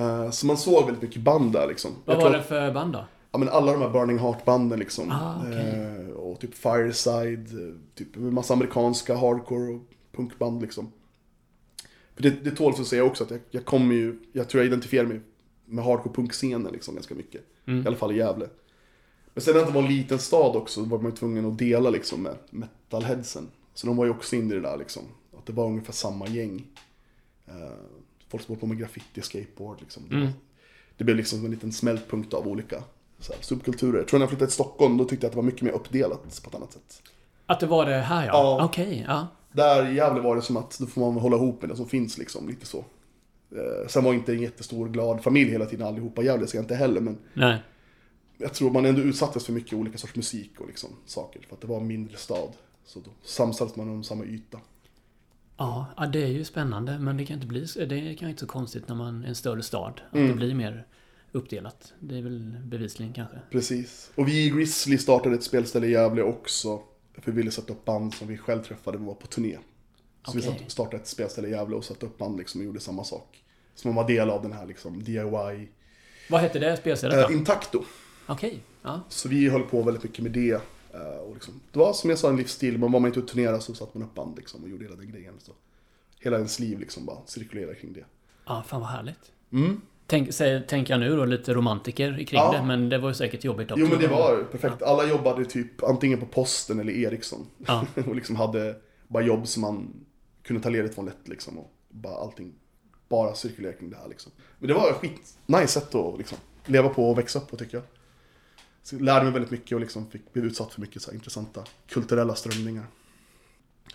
Eh, så man såg väldigt mycket band där liksom. Vad var det för band då? Ja men alla de här Burning Heart-banden liksom. Ah, okej. eh, och typ Fireside, typ en massa amerikanska hardcore och punkband liksom. För det, det tåls att säga också att jag, jag kommer ju, jag tror jag identifierar mig med hardcore punkscenen liksom ganska mycket. Mm. I alla fall i Gävle. Men sen när det var en liten stad också var man ju tvungen att dela liksom med metalheadsen. Så de var ju också inne i det där liksom. Att det var ungefär samma gäng. Eh, folk som håller på med graffiti, skateboard liksom. Det, Mm. det blev liksom en liten smältpunkt av olika så här, subkulturer. Jag tror när jag flyttade till Stockholm då tyckte jag att det var mycket mer uppdelat på ett annat sätt. Att det var det här ja? Ja. Okej, ja. Där i Gävle var det som att då får man hålla ihop med det som finns liksom, lite så. Eh, sen var inte en jättestor glad familj hela tiden allihopa i Gävle, ska jag inte heller, men Nej. jag tror man ändå utsattes för mycket olika sorts musik och liksom saker. För att det var en mindre stad. Så då samsades man om samma yta. Ja, det är ju spännande men det kan inte bli det kan inte så konstigt när man är en större stad. Att Mm. det blir mer uppdelat. Det är väl bevisligen kanske. Precis. Och vi i Grizzly startade ett spelställe i Gävle också. För vi ville sätta upp band som vi själv träffade och var på turné. Så vi Okej. satt- startade ett spelställe i Gävle och satte upp band liksom och gjorde samma sak. Så man var del av den här liksom DIY. Vad hette det spelstället Eh, då? Intacto. Okej, ja. Så vi höll på väldigt mycket med det. Eh, Och liksom, det var som jag sa en livsstil, men var man inte ute och turnerade så satte man upp band liksom och gjorde hela den grejen. Så hela ens liv liksom bara cirkulerade kring det. Ja, fan vad härligt. Mm. Tänk, säg, tänker jag nu då, lite romantiker kring Ja. det, men det var ju säkert jobbigt också. Jo men det var perfekt. Alla jobbade typ antingen på posten eller Ericsson. Ja. (laughs) och liksom hade bara jobb som man kunde ta ledigt från lätt liksom. Och bara allting bara cirkulerade kring det här liksom. Men det var skit nice sätt att liksom leva på och växa upp på tycker jag. Så jag lärde mig väldigt mycket och liksom fick, blev utsatt för mycket så här intressanta kulturella strömningar.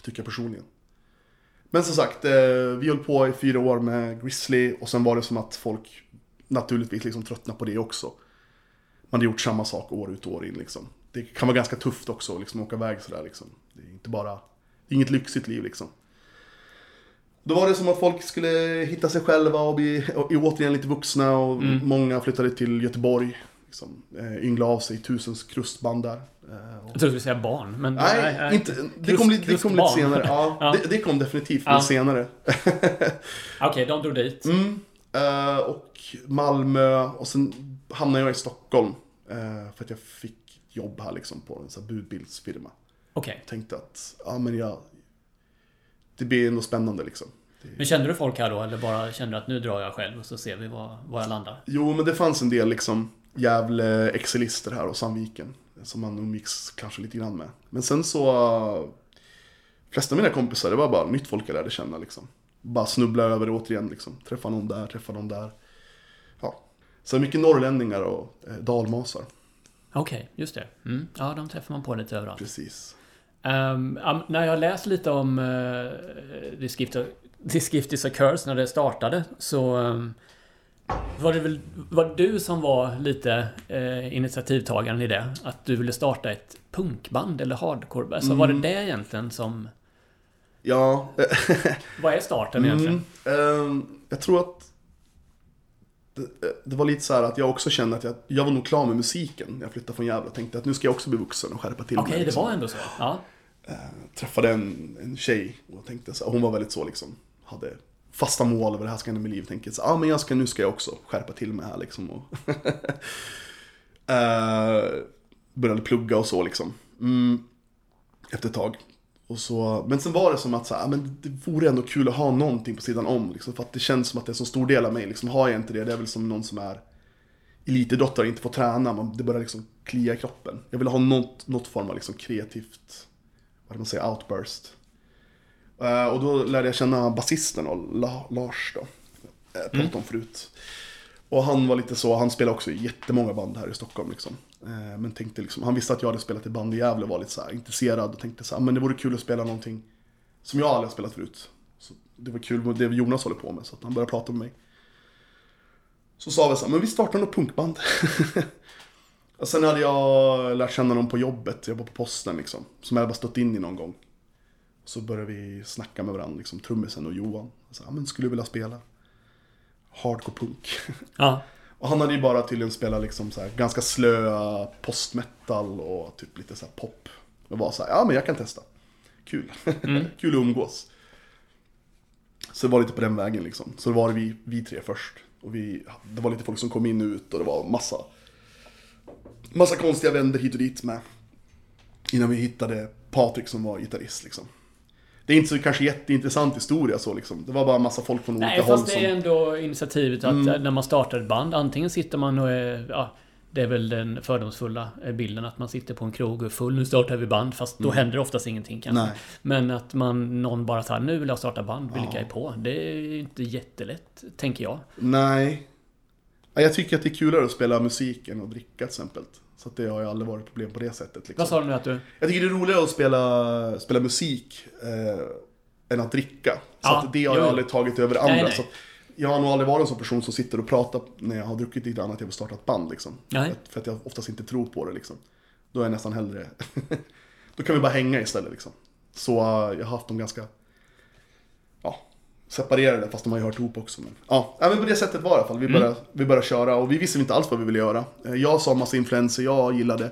Tycker jag personligen. Men som sagt, eh, vi höll på i fyra år med Grizzly och sen var det som att folk naturligtvis liksom tröttnade på det också. Man hade gjort samma sak år ut och år in liksom. Det kan vara ganska tufft också liksom, att åka iväg sådär liksom. Det är inte bara, det är inget lyxigt liv liksom. Då var det som att folk skulle hitta sig själva och bli och, återigen lite vuxna och många flyttade till Göteborg. Liksom, eh, yngla av sig tusens krustband där. Eh, och... Jag trodde du skulle säga barn, men... Nej, inte, det, kom lite, det kom lite senare. Ja, (laughs) Ja. Det, det kom definitivt Ja. lite senare. (laughs) Okej, de drog dit. Mm. Eh, och Malmö och sen hamnade jag i Stockholm. eh, för att jag fick jobb här liksom på en sån budbildsfirma. Okej. Tänkte att, ja men jag... Det blir ändå spännande liksom. Men kände du folk här då, eller bara kände du att nu drar jag själv och så ser vi var, var jag landar? Jo, men det fanns en del liksom jävla excelister här och Sandviken. Som man umgicks kanske lite grann med. Men sen så... eh, flesta av mina kompisar, det var bara nytt folk jag lärde känna liksom. Bara snubbla över det återigen liksom. Träffa någon där, träffa någon där. Ja. Så mycket norrlänningar och eh, dalmasar. Okej, just det. Mm. Ja, de träffar man på lite överallt. Precis. Ja, när jag läst lite om uh, A Curse när det startade så ehm, var det väl var du som var lite uh, initiativtagaren i det? Att du ville starta ett punkband eller hardcore? Alltså var det det egentligen som... Ja, (laughs) Vad är starten egentligen? Mm, ehm, jag tror att det, det var lite så här att jag också kände att jag, jag var nog klar med musiken när jag flyttade från Gävle. och tänkte att nu ska jag också bli vuxen och skärpa till Okej, mig. det liksom. var ändå så? Ja. Träffade en, en tjej och tänkte så hon var väldigt så liksom, hade fasta mål över det här ska hända med livet. tänker så ja ah, men jag ska, nu ska jag också skärpa till mig här liksom. Och uh, (laughs) började plugga och så liksom. Mm, efter ett tag. Och så, men sen var det som att så här, men det vore ändå kul att ha någonting på sidan om. Liksom, för att det känns som att det är en så stor del av mig. Liksom, har jag inte det, det är väl som någon som är elitidrottare och inte får träna. Man, det börjar liksom klia i kroppen. Jag vill ha något, något form av liksom kreativt, vad man säger, outburst. Eh, och då lärde jag känna basisten och La, Lars då. Jag pratade om förut. Och han var lite så, han spelade också i jättemånga band här i Stockholm liksom. Eh, Men tänkte liksom, han visste att jag hade spelat i band i Gävle och var lite så här intresserad och tänkte så här, men det vore kul att spela någonting som jag aldrig har spelat förut. Så det var kul med det Jonas håller på med, så att han började prata med mig. Så sa vi så här, men vi startar något punkband. (laughs) och sen hade jag lärt känna någon på jobbet, jag var på posten liksom. Som jag bara stött in i någon gång. Så började vi snacka med varandra, liksom, trummisen och Johan. Så, men skulle du vilja spela? Hardcore punk. (laughs) Ja. Och han hade ju bara tydligen spelat liksom så här ganska slö postmetal och typ lite så här pop. Och var så här, ja men jag kan testa. Kul. (laughs) Kul att umgås. Så det var lite på den vägen liksom. Så det var vi, vi tre först. Och vi, det var lite folk som kom in och ut och det var massa, massa konstiga vänder hit och dit med. Innan vi hittade Patrik som var gitarrist liksom. Det är inte så kanske jätteintressant historia så liksom. Det var bara massa folk från Nej, olika håll fast det som... är ändå initiativet att Mm. när man startar ett band, antingen sitter man och är... Ja, det är väl den fördomsfulla eh, bilden att man sitter på en krog och är full. Nu startar vi band, fast då händer det oftast ingenting kanske. Mm. Nej. Men att man, någon bara säger nu vill jag starta band, vilka är på? Det är inte jättelätt, tänker jag. Nej. Ja, Jag tycker att det är kulare att spela musik än att dricka till exempel. Så det har ju aldrig varit problem på det sättet. Liksom. Vad sa du nu att du... Jag tycker det är roligare att spela, spela musik eh, än att dricka. Så Ja, att det har jag aldrig tagit över andra. Nej, nej. Så jag har nog aldrig varit en sån person som sitter och pratar när jag har druckit lite grann att jag vill starta ett band. Liksom. Nej. För, att, för att jag oftast inte tror på det. Liksom. Då är jag nästan hellre... (laughs) Då kan vi bara hänga istället. Liksom. Så eh, jag har haft dem ganska ja, separerade, fast de har ju hört ihop också. Men, ja, ja, men på det sättet var det i alla fall. Vi började, vi började köra och vi visste inte alls vad vi ville göra. Eh, Jag sa massa influenser jag gillade.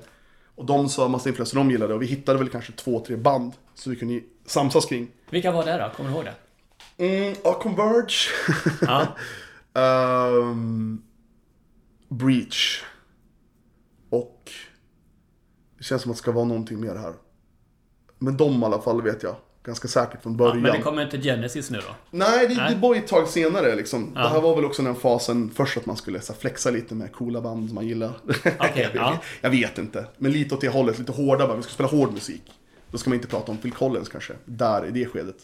Och de sa massa influenser de gillade. Och vi hittade väl kanske två, tre band. Så vi kunde samsas kring. Vilka var det då? Kommer du ihåg det? Mm, ja, Converge. (laughs) Ja. Ehm, Breach. Och det känns som att det ska vara någonting mer här. Men de i alla fall vet jag ganska säkert från ja början. men det kommer inte Genesis nu då? Nej, det, Nej. det var ju ett tag senare liksom. Det här var väl också den fasen först att man skulle så flexa lite med coola band som man gillar. Vet, (laughs) ja. jag vet inte. Men lite åt det hållet, lite hårda band. Vi ska spela hård musik. Då ska man inte prata om Phil Collins kanske. Där, i det skedet.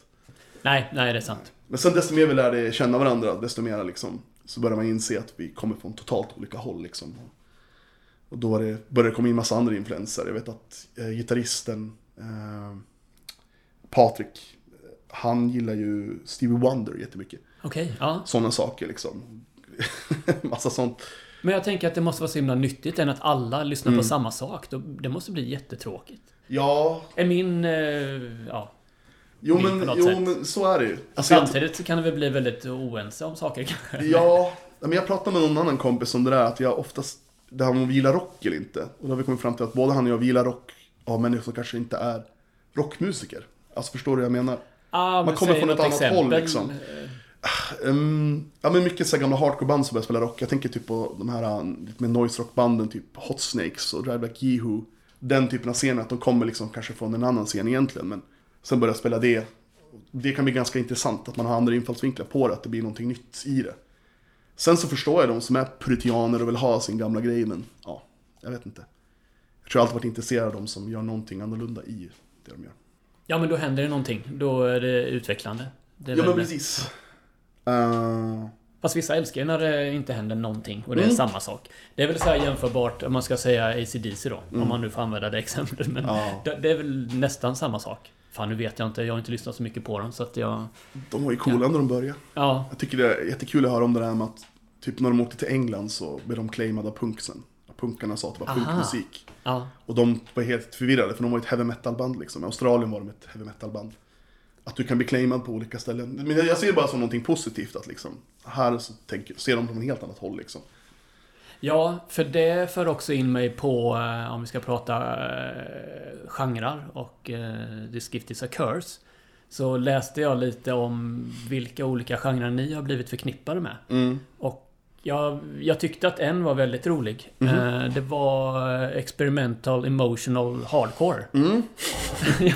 Nej, nej det är sant. Men sen desto mer vi lärde känna varandra, desto mer liksom, så började man inse att vi kommer från totalt olika håll. Liksom. Och då var det, började det komma in massa andra influenser. Jag vet att eh, gitarristen eh, Patrik, han gillar ju Stevie Wonder jättemycket. Okej, ja. Sådana saker liksom. (laughs) massa sånt. Men jag tänker att det måste vara så himla nyttigt än att alla lyssnar Mm. på samma sak. Det måste bli jättetråkigt. Ja, Är min... eh, Ja. Jo, På men, jo sätt. men så är det ju. Alltså, jag- Samtidigt så kan det väl bli väldigt oense om saker (laughs) kanske. Ja, men jag pratade med någon annan kompis om det där, att jag oftast, det här om vi gillar rock eller inte. Och då har vi kommit fram till att både han och jag gillar rock av människor som kanske inte är rockmusiker. Alltså förstår du vad jag menar? Ah, men kommer från ett annat exempel. håll, liksom. Um, ja men mycket så gamla hardcore-band som börjar spela rock. Jag tänker typ på de här uh, lite mer noise rock-banden, typ Hot Snakes och Drive Like Yeehoo. Den typen av scener, att de kommer liksom kanske från en annan scen egentligen, men sen börjar spela det. Det kan bli ganska intressant, att man har andra infallsvinklar på det, att det blir någonting nytt i det. Sen så förstår jag de som är puritianer och vill ha sin gamla grej, men ja, jag vet inte. Jag tror jag alltid varit intresserad av de som gör någonting annorlunda i det de gör. Ja, men då händer det någonting. Då är det utvecklande. Det är Ja men precis. Uh, Fast vissa älskar ju när det inte händer någonting och det är Mm. samma sak. Det är väl så här jämförbart, om man ska säga ACDC då. Om man nu får använda det exemplet. Men Mm. Ja. det, är väl nästan samma sak. Fan, nu vet jag inte. Jag har inte lyssnat så mycket på dem så att jag... de var ju coola när de började. Ja, Jag tycker det är jättekul att höra om det där med att typ när de åkte till England så blev de claimade av punksen. Punkarna sa att det var Aha. punkmusik. ja. Och de var helt förvirrade för de var ett heavy metal-band liksom. I Australien var de ett heavy metal-band. Att du kan bli claimad på olika ställen. Men jag ser det bara som någonting positivt att liksom, här så tänker, ser de från ett helt annat håll liksom. Ja, för det för också in mig på, eh, om vi ska prata eh, genrer och eh, This Gift is a Curse. Så läste jag lite om vilka olika genrer ni har blivit förknippade med. Mm. Och jag, jag tyckte att en var väldigt rolig. Mhm. Eh, det var eh, Experimental Emotional Hardcore. Mm. (laughs)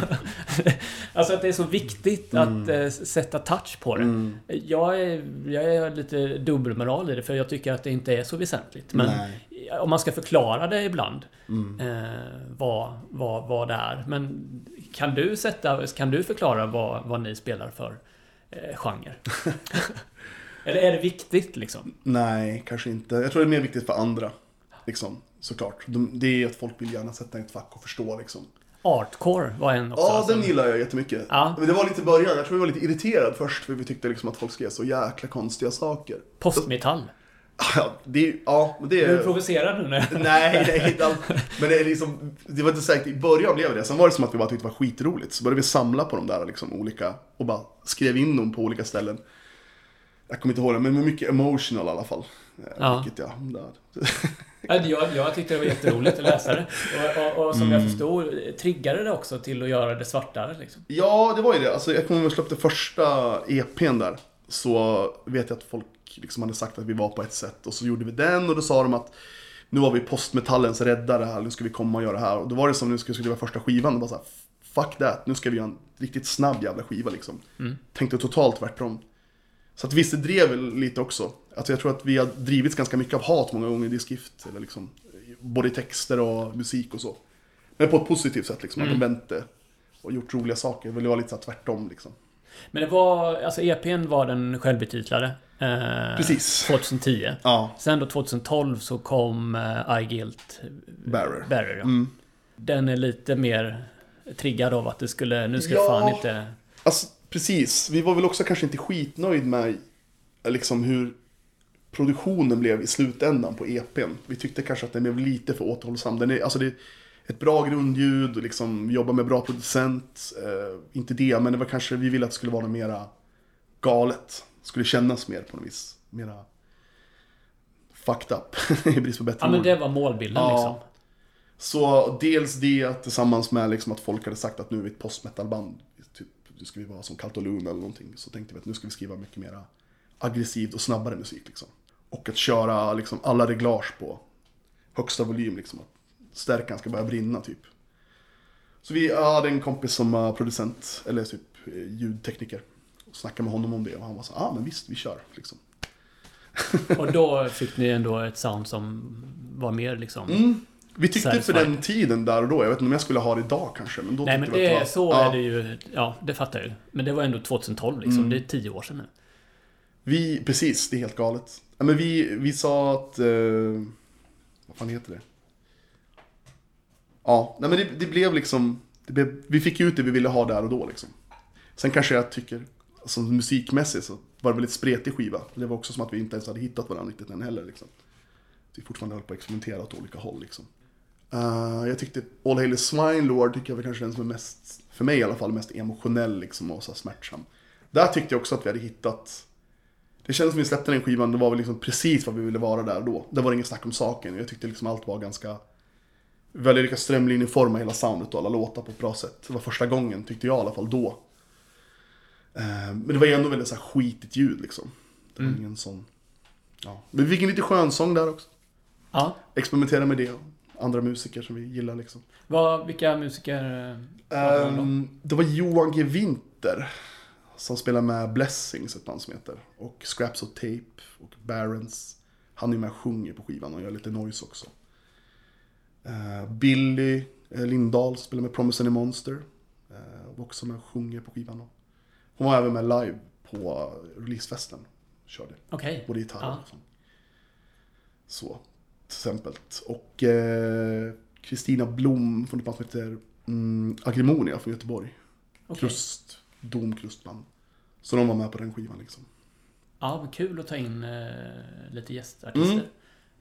Alltså att det är så viktigt Mm. att eh, sätta touch på det. Jag, är, jag är lite dubbelmoral i det för jag tycker att det inte är så väsentligt. Men Nej. om man ska förklara det ibland Mm. eh, vad, vad, vad det är. Men kan du, sätta, kan du förklara vad, vad ni spelar för eh, genre? (laughs) Eller är det viktigt liksom? Nej, kanske inte. Jag tror det är mer viktigt för andra. Liksom, såklart. De, det är att folk vill gärna sätta i ett fack och förstå liksom. Artcore var en också. Ja, alltså. den gillar jag jättemycket. Ja. Men det var lite i början, jag tror vi var lite irriterad först för vi tyckte liksom att folk skrev så jäkla konstiga saker. Postmetall. (laughs) Ja, det ja, men det Är du är... provocerad nu? När... Nej, nej, inte alls. Men det är liksom, det var inte säkert, i början blev det. Sen var det som att vi bara tyckte det var skitroligt. Så började vi samla på de där liksom olika, och bara skrev in dem på olika ställen. Jag kommer inte ihåg det, men med mycket emotional i alla fall. Eh, Ja. Vilket jag, där. (laughs) Ja, Jag, jag tyckte det var jätteroligt att läsa det. Och, och, och som Mm. jag förstod triggade det också till att göra det svartare. Liksom. Ja, det var ju det. Alltså, jag kommer ihåg släppte första EPn där. Så vet jag att folk liksom hade sagt att vi var på ett sätt. Och så gjorde vi den och då sa de att nu var vi postmetallens räddare här, nu ska vi komma och göra det här. Och då var det som nu ska vi skriva första skivan. Och bara så här, fuck that, nu ska vi göra en riktigt snabb jävla skiva liksom. Tänkte totalt tvärtom. Så att det drev lite också. Alltså jag tror att vi har drivits ganska mycket av hat många gånger i Diskift. Eller liksom, både i texter och musik och så. Men på ett positivt sätt liksom, att de vänt det. Och gjort roliga saker. Det ville vara lite så tvärtom liksom. Men det var, alltså EPn var den självbetitlade. Eh, Precis. 2010. Ja, Sen då 2012 så kom eh, I Guilt Bearer. Bearer. Ja. Mm. Den är lite mer triggad av att det skulle, nu ska Ja. fan inte... Alltså, precis. Vi var väl också kanske inte skitnöjd med liksom hur produktionen blev i slutändan på EPn. Vi tyckte kanske att den blev lite för återhållsam. Den är, alltså det är ett bra grundljud liksom, vi jobbar med bra producent. Eh, inte det, men det var kanske, vi ville att det skulle vara något mera galet. Skulle kännas mer på något vis. Mera fucked up, (laughs) i brist på bättre Ja men det var målbilden Ja. liksom. Så dels det tillsammans med liksom att folk hade sagt att nu är vi ett postmetalband. Nu ska vi vara som Kaltolun eller någonting. Så tänkte vi att nu ska vi skriva mycket mer aggressivt och snabbare musik. Liksom. Och att köra liksom, alla reglage på högsta volym. Liksom, att stärkan ska börja brinna typ. Så vi hade en kompis som var producent, eller typ eh, ljudtekniker. Och snackade med honom om det och han var så ja ah, men visst vi kör. Liksom. Och då fick ni ändå ett sound som var mer liksom... Mm. Vi tyckte för den tiden där och då, jag vet inte om jag skulle ha det idag kanske. Men då Nej men det, var- så ja. är det ju. Ja, det fattar jag ju. Men det var ändå 2012 liksom. Mm. Det är tio år sedan nu. Vi, precis, det är helt galet. Ja, men vi, vi sa att, eh, vad fan heter det? Ja, nej men det, det blev liksom, det blev, vi fick ut det vi ville ha där och då liksom. Sen kanske jag tycker, alltså musikmässigt så var det väl ett spretig skiva. Det var också som att vi inte ens hade hittat varandra riktigt än heller liksom. Vi fortfarande höll på att experimentera åt olika håll liksom. Eh, jag tyckte All Hail Swine Lord tycker jag var kanske den som är mest, för mig i alla fall, mest emotionell liksom och så smärtsam. Där tyckte jag också att vi hade hittat det kändes som vi släppte den skivan, det var väl liksom precis vad vi ville vara där då. Det var inget snack om saken. Jag tyckte liksom allt var ganska väldigt lika strömlinjeforma hela soundet och alla låtar på ett bra sätt. Det var första gången, tyckte jag i alla fall då. Eh, Men det var ändå väldigt så här skitigt ljud liksom. Det var ingen sån... Ja. Men vi fick en lite skönsång där också. Ja. Experimentera med det. Andra musiker som vi gillar liksom. Vad, vilka musiker? Ehm, det var Johan G. Winter. Som spelar med Blessings, ett band som heter. Och Scraps of Tape och Barons. Han är med och sjunger på skivan och gör lite noise också. Eh, Billy eh, Lindahl som spelar med Promise Any Monster. Uh, var också med och sjunger på skivan. Hon var även med live på releasefesten. Körde Okej. både gitarr Ja. och sånt. Så, till exempel. Och eh, Kristina Blom från ett band som heter mm, Agrimonia från Göteborg. Okej. Krust, domkrustband. Så de var med på den skivan liksom. Ja, kul att ta in eh, lite gästartister.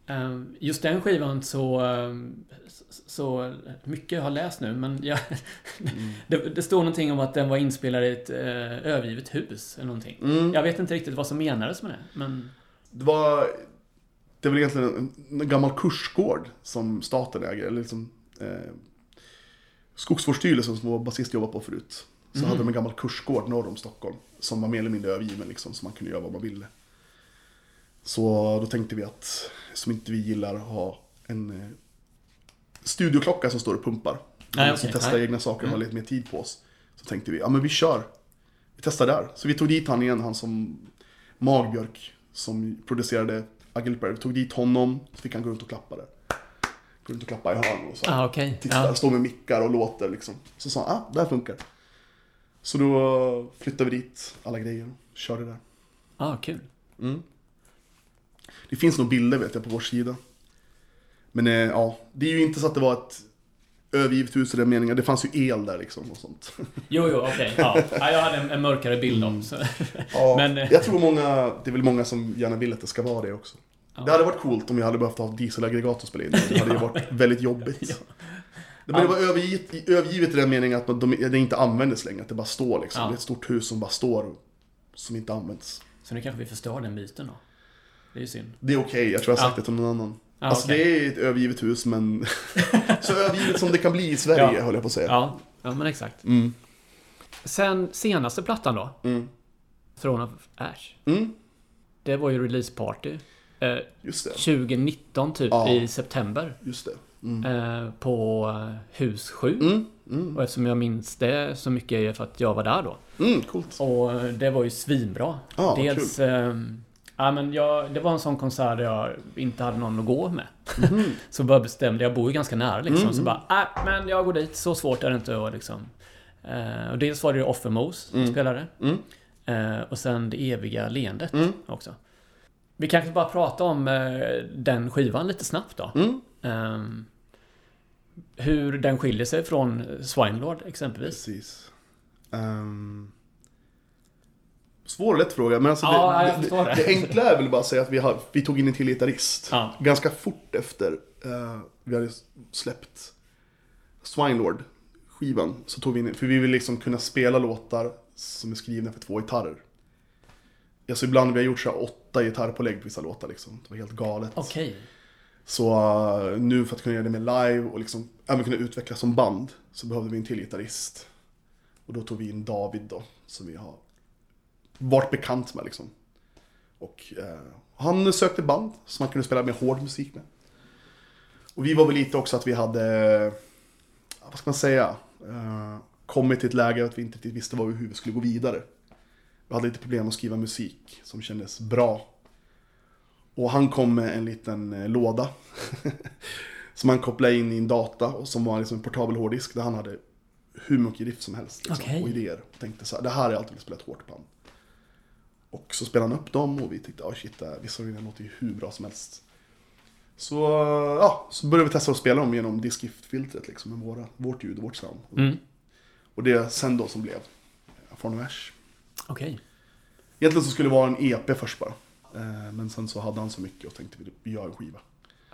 Mm. Eh, just den skivan så, eh, så, så mycket jag har läst nu, men jag, Mm. (laughs) det, det står någonting om att den var inspelad i ett eh, övergivet hus eller någonting. Mm. Jag vet inte riktigt vad som menades med det, men... Det var... Det var egentligen en, en gammal kursgård som staten äger. Eller liksom, eh, Skogsvårdsstyrelsen som vår basist jobbade på förut. Så hade de en gammal kursgård norr om Stockholm. Som var mer eller mindre övergiven liksom, så man kunde göra vad man ville. Så då tänkte vi att, som inte vi gillar att ha en eh, studioklocka som står och pumpar. Nej, som okej. testar egna saker och har lite mer tid på oss. Så tänkte vi, ja men vi kör. Vi testar där. Så vi tog dit han igen, han som Magbjörk, som producerade Agilper. Vi tog dit honom, så fick han gå runt och klappa där. Gå runt och klappa i hörn och så. Ah, okej. Titta, Ja. stå med mickar och låter liksom. Så sa han, ah, det här funkar. Så då flyttade vi dit alla grejer och körde där. Ah, kul. Det finns nog bilder vet jag på vår sida. Men eh, ja, det är ju inte så att det var ett övergivet hus i den meningen. Det fanns ju el där liksom och sånt. Jo, jo, okej. (laughs) Ja. Ja, jag hade en, en mörkare bild om. Så. Ja, (laughs) Men, eh, jag tror många, det är väl många som gärna vill att det ska vara det också. Det hade varit coolt om jag hade behövt ha dieselaggregat att spela in. Det hade ju (laughs) varit väldigt jobbigt. Det borde vara övergivet, övergivet i den meningen att de, det inte användes längre, att det bara står liksom. Ja. Det är ett stort hus som bara står, som inte används. så nu kanske vi förstör den biten då. Det är ju synd. Det är okej, jag tror jag har sagt Ja. det till någon annan. Ja, alltså okej. det är ett övergivet hus men (laughs) så övergivet som det kan bli i Sverige Ja. höll jag på att säga. Ja, ja men exakt. Mm. Sen senaste plattan då. Mm. Of Ash. Mm, Det var ju releaseparty. Eh, just det. 2019 typ Ja. i september. Just det. Mm. Eh, på eh, hus 7. Mm, mm, Och eftersom jag minns det så mycket är för att jag var där då. mm, coolt. Och eh, det var ju svinbra. Ja, Dels... ehm, ja, men jag, det var en sån konsert där jag inte hade någon att gå med. Mhm. (laughs) så bara bestämde, jag bor ju ganska nära liksom. Mm. Så bara, äh, men jag går dit. Så svårt är det inte att liksom... Eh, och dels var det ju Offermose som spelade. Mm. Eh, och sen Det eviga leendet Mm. också. Vi kanske bara pratar om eh, den skivan lite snabbt då. Mm. Ehm, hur den skiljer sig från Swinelord exempelvis. Precis. Um, svår och lätt fråga, men alltså Ja, det, det, det, det. enkla är väl bara att säga att vi, har, vi tog in en till gitarrist. Ja. Ganska fort efter eh, vi hade släppt Swinelord skivan så tog vi in, för vi vill liksom kunna spela låtar som är skrivna för två gitarrer. Alltså ibland vi har gjort så här åtta gitarrpålägg på vissa låtar liksom. Det var helt galet. Okej. Så eh, nu för att kunna göra det med live och liksom även kunna utvecklas som band så behövde vi en till gitarrist. Och då tog vi in David då, som vi har varit bekant med liksom. Och eh, han sökte band som man kunde spela med hård musik med. Och vi var väl lite också att vi hade, vad ska man säga, eh, kommit till ett läge att vi inte riktigt visste hur vi skulle gå vidare. Vi hade lite problem att skriva musik som kändes bra. Och han kom med en liten eh, låda. (laughs) som han kopplade in i en data och som var liksom en portabel hårddisk där han hade hur mycket riff som helst. Liksom, Okej. Och idéer. Och tänkte så här, det här är allt spela ett hårt band. Och så spelade han upp dem och vi tyckte, oh shit, vissa av låter ju hur bra som helst. Så, ja, så började vi testa att spela dem genom diskgift-filtret liksom, med våra, vårt ljud och vårt sound. Mm. Och det sen då som blev Vers. Okej. Egentligen så skulle det vara en EP först bara. Eh, Men sen så hade han så mycket och tänkte vi, vi gör en skiva.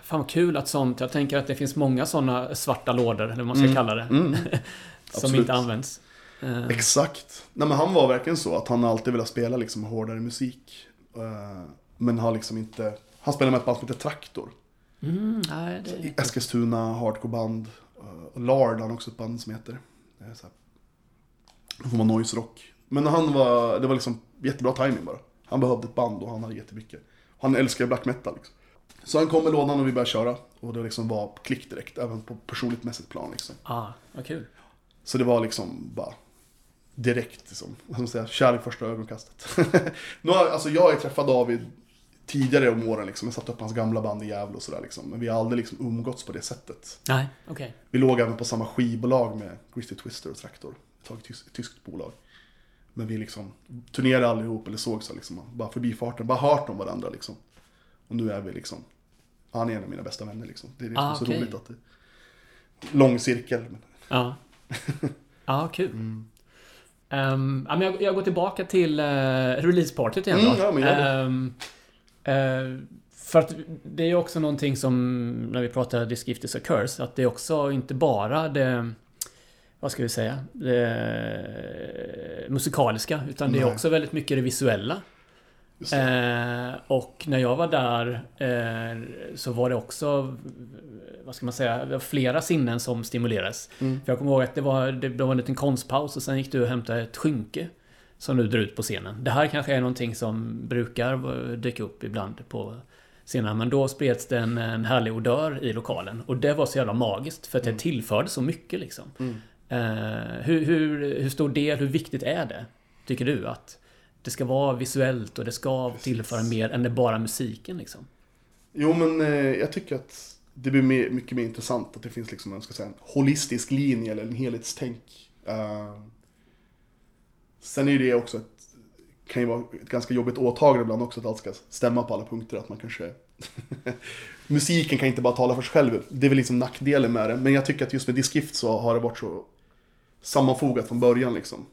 Fan vad kul att sånt, jag tänker att det finns många sådana svarta lådor, eller vad man ska Mm. kalla det. Mm. (laughs) som Absolut. inte används. Eh, Exakt. Nej men han var verkligen så att han alltid velat spela liksom hårdare musik. Eh, Men har liksom inte... Han spelar med ett band som heter Traktor. mm, nej, det... Eskilstuna, hardcoreband. Och Lard har också ett band som heter. Så här, det får vara noise rock. Men han var, det var liksom jättebra timing bara. Han behövde ett band och han hade jättemycket. Han älskar black metal liksom. Så han kom med lådan och vi började köra. Och det liksom var klick direkt, även på personligt mässigt plan liksom. Ah, vad kul. Så det var liksom bara direkt liksom, man säga, kärlek första ögonkastet. (laughs) nu har, alltså jag har ju träffat David tidigare om åren liksom, jag satt upp hans gamla band i Gävle och sådär liksom. Men vi har aldrig liksom umgåtts på det sättet. Nej, okej. Vi låg även på samma skivbolag med Christy Twister och Traktor. Ett tag ett tys- ett tyskt bolag. Men vi liksom turnerade aldrig ihop eller sågs liksom, bara förbifarten, bara hört om varandra liksom. Och nu är vi liksom, han är en av mina bästa vänner liksom. Det är liksom Ah, så okej. roligt att det Lång cirkel. men- Ja. (laughs) Ja, kul. Mm. Men jag, jag går tillbaka till uh, releasepartyt igen då. Mm, ja. Ehm, eh, för att det är också någonting som, när vi pratar This Gift is a Curse, att det är också inte bara det, vad ska vi säga, det musikaliska, utan det är också väldigt mycket det visuella. Eh, och när jag var där eh, så var det också, vad ska man säga, flera sinnen som stimulerades. Mm. För jag kommer ihåg att det var, det, det var en liten konstpaus och sen gick du och hämtade ett skynke som du drar ut på scenen. Det här kanske är någonting som brukar dyka upp ibland på scenerna, men då spreds det en, en härlig odör i lokalen. Och det var så jävla magiskt för att det tillförde så mycket liksom. Mm. Eh, hur, hur, hur stor del, hur viktigt är det? Tycker du att det ska vara visuellt och det ska Precis. tillföra mer än det bara musiken liksom? Jo men eh, jag tycker att det blir mer, mycket mer intressant att det finns liksom en, ska säga, en holistisk linje eller en helhetstänk. Uh, sen är det också ett, kan ju vara ett ganska jobbigt åtagande ibland också att allt ska stämma på alla punkter. Att man kanske... (laughs) Musiken kan inte bara tala för sig själv. Det är väl liksom nackdelen med det. Men jag tycker att just med Disgift så har det varit så sammanfogat från början liksom.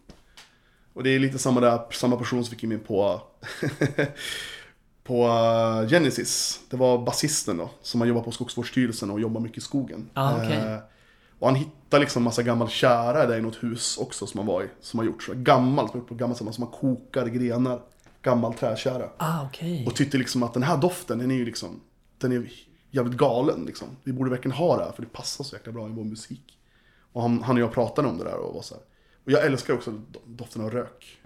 Och det är lite samma där, samma person som fick in mig på (laughs) på eh, Genesis. Det var basisten då, som har jobbat på Skogsvårdsstyrelsen och jobbar mycket i skogen. Ah, okej. Eh, och han hittade liksom massa gammal kära där i något hus också som han var i. Som har gjort så gammalt, gjort på gammalt, som man kokar grenar. Gammal träkära. Ah, okej. Och tyckte liksom att den här doften, den är ju liksom, den är jävligt galen liksom. Vi borde verkligen ha det här för det passar så jäkla bra i vår musik. Och han, han och jag pratade om det där och var så här. Och jag älskar också doften av rök.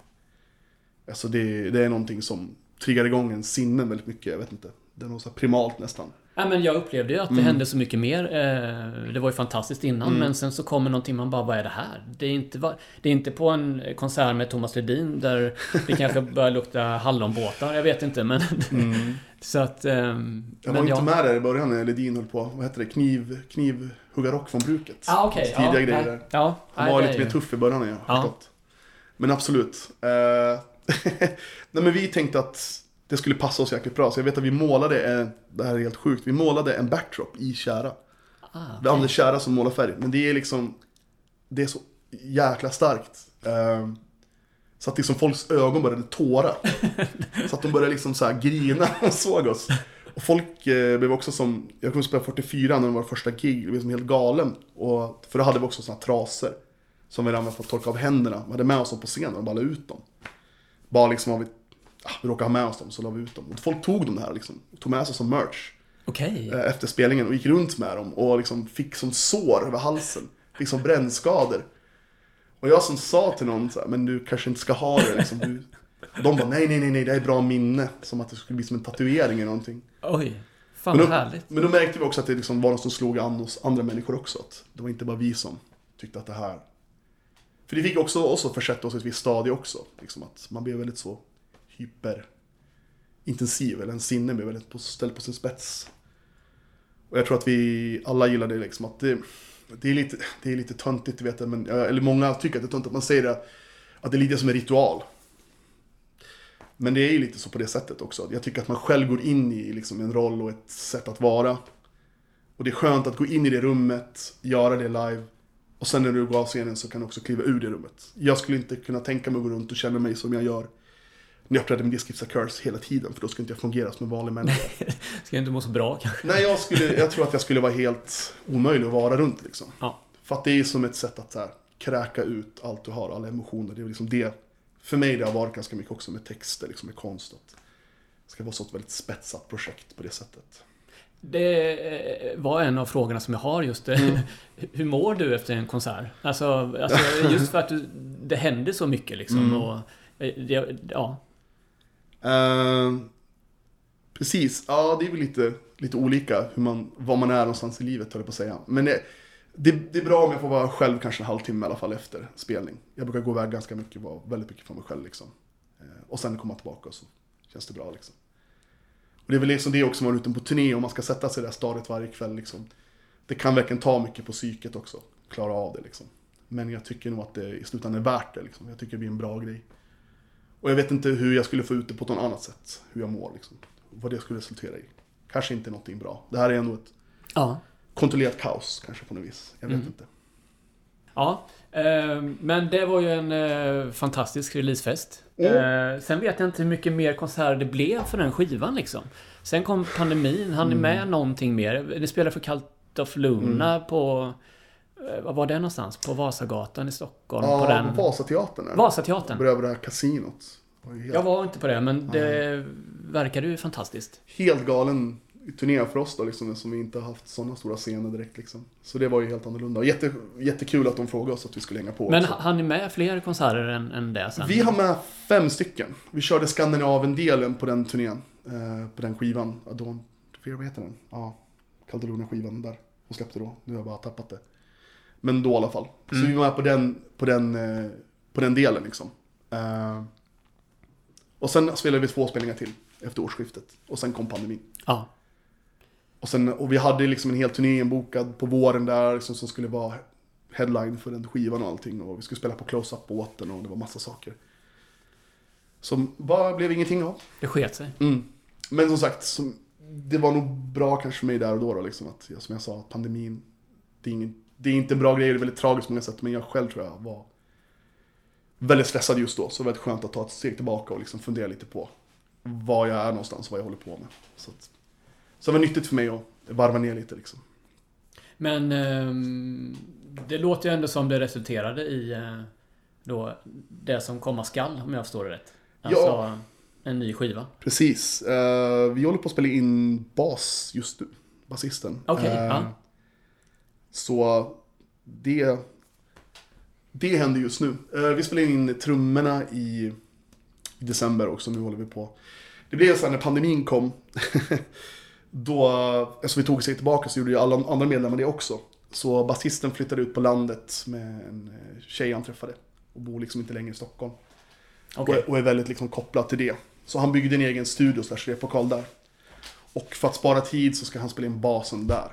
Alltså det, det är någonting som triggar igång en sinnen väldigt mycket, jag vet inte. Det är något så primalt nästan. Ja, men jag upplevde ju att det hände så mycket mer. Eh, Det var ju fantastiskt innan, men sen så kommer någonting man bara, vad är det här? Det är inte, det är inte på en konsert med Thomas Ledin där det kanske (laughs) börjar lukta hallonbåtar, jag vet inte, men... (laughs) så att... ehm, Jag var ja. inte med där i början när Ledin höll på, vad heter det, kniv, knivhuggarrock från bruket. Ah, okej. Tidiga ja, grejer där. Ja, Han nej, var lite är mer ju- tuff i början har jag Ja. förstått. Men absolut. Eh, (laughs) Nej men vi tänkte att det skulle passa oss jäkligt bra. Så jag vet att vi målade, en, det här är helt sjukt, vi målade en backdrop i kära. Ah, Vi använder kära som målar färg. Men det är liksom, det är så jäkla starkt. Eh, Så att liksom folks ögon började tåra. Så att de började liksom så här grina (laughs) och såg oss. Och folk eh, blev också som, jag kommer spela 44 när det var första gig, det blev som helt galen. Och, för då hade vi också såna trasor. Som vi använde för att torka av händerna. Vi hade med oss dem på scenen och bara la ut dem. Bara liksom av ah, vi råkade ha med oss dem så la vi ut dem. Och folk tog de här liksom, och tog med sig som merch Okej. eh, efter spelningen och gick runt med dem och liksom fick som sår över halsen. Fick som brännskador. Och jag som sa till någon så här, men du kanske inte ska ha det liksom. Du... De bara, nej, nej, nej, nej, det är bra minne. Som att det skulle bli som en tatuering eller någonting. Oj. Fan Men då, härligt. men då märkte vi också att det liksom var något som slog an hos andra människor också. Att det var inte bara vi som tyckte att det här... För det fick också oss att försätta oss i ett visst stadie också. Liksom att man blev väldigt så hyperintensiv eller en sinne blir väldigt ställd på sin spets. Och jag tror att vi alla gillar det liksom att det, det är lite, det är lite töntigt, vet jag, men, eller många tycker att det är töntigt att man säger det, att det är lite som en ritual. Men det är ju lite så på det sättet också. Jag tycker att man själv går in i liksom en roll och ett sätt att vara. Och det är skönt att gå in i det rummet, göra det live. Och sen när du går av scenen så kan du också kliva ur det rummet. Jag skulle inte kunna tänka mig att gå runt och känna mig som jag gör när jag uppträdde med Disc Curse hela tiden, för då skulle inte jag fungera som en vanlig människa. (laughs) Ska jag inte må så bra kanske? Nej, jag, skulle, jag tror att jag skulle vara helt omöjlig att vara runt liksom. Ja. För att det är som ett sätt att så här, kräka ut allt du har, alla emotioner. Det är liksom det, för mig det har varit ganska mycket också med texter, liksom med konst. Att det ska vara så ett väldigt spetsat projekt på det sättet. Det eh, var en av frågorna som jag har just. Mm. (laughs) Hur mår du efter en konsert? Alltså, alltså just för att du, det händer så mycket liksom. Mm. Och, eh, ja, Ehm, precis, ja det är väl lite, lite olika hur man, var man är någonstans i livet höll jag på att säga. Men det, det, det är bra om jag får vara själv kanske en halvtimme i alla fall efter spelning. Jag brukar gå iväg ganska mycket, vara väldigt mycket för mig själv liksom. Ehm, och sen komma tillbaka och så känns det bra liksom. Och det är väl liksom det också man är ute på turné och man ska sätta sig i det här stadiet varje kväll liksom. Det kan verkligen ta mycket på psyket också, klara av det liksom. Men jag tycker nog att det i slutändan är värt det liksom. Jag tycker det blir en bra grej. Och jag vet inte hur jag skulle få ut det på något annat sätt, hur jag mår liksom. Vad det skulle resultera i. Kanske inte någonting bra. Det här är ändå ett ja. kontrollerat kaos kanske på något vis. Jag vet Mm. inte. Ja, eh, men det var ju en eh, fantastisk releasefest. Mm. Eh, sen vet jag inte hur mycket mer konserter det blev för den skivan liksom. Sen kom pandemin, hann ni Mm. med någonting mer? Ni spelade för Cult of Luna Mm. på... Eh, vad var det någonstans? På Vasagatan i Stockholm? Ja, på den... Vasateatern. Vasateatern. Bredvid det här kasinot. Var helt, Jag var inte på det, men det verkade ju fantastiskt. helt galen turné för oss då, liksom, som vi inte har haft sådana stora scener direkt. Liksom. Så det var ju helt annorlunda. Jätte, jättekul att de frågade oss att vi skulle hänga på. Men också. hann ni med fler konserter än, än det sen? Vi har med fem stycken. Vi körde Skandinavien-delen på den turnén. Eh, på den skivan. Dawn Fear, vad heter den? Ja, Calderona-skivan där. Hon släppte då. Nu har jag bara tappat det. Men då i alla fall. Så vi var med på den, på den, eh, på den delen liksom. Eh, och sen spelade vi två spelningar till efter årsskiftet. Och sen kom pandemin. Ja. Och, sen, och vi hade liksom en hel turné bokad på våren där liksom, som skulle vara headline för den skivan och allting. Och vi skulle spela på close-up-båten och det var massa saker. Som bara blev ingenting av. Det sket sig. Mm. Men som sagt, som, det var nog bra kanske för mig där och då. då liksom, att, som jag sa, pandemin, det är, ingen, det är inte en bra grej, det är väldigt tragiskt på många sätt. Men jag själv tror jag var väldigt stressad just då. Så det var väldigt skönt att ta ett steg tillbaka och liksom fundera lite på var jag är någonstans och vad jag håller på med. Så, att, så det var nyttigt för mig att varva ner lite liksom. Men ehm, det låter ju ändå som det resulterade i eh, då det som komma skall, om jag förstår det rätt. Alltså Ja. en ny skiva. Precis. Eh, vi håller på att spela in bas just nu. Basisten. Okej, Eh, ja. Så det, det händer just nu. Eh, vi spelar in trummorna i, i december också, nu håller vi på. Det blev så här när pandemin kom. (laughs) då, eftersom vi tog sig tillbaka så gjorde ju alla andra medlemmar det också. Så basisten flyttade ut på landet med en eh, tjej han träffade. Och bor liksom inte längre i Stockholm. Okej. Och, och är väldigt liksom kopplad till det. Så han byggde en egen studio slash replokal där. Och för att spara tid så ska han spela in basen där.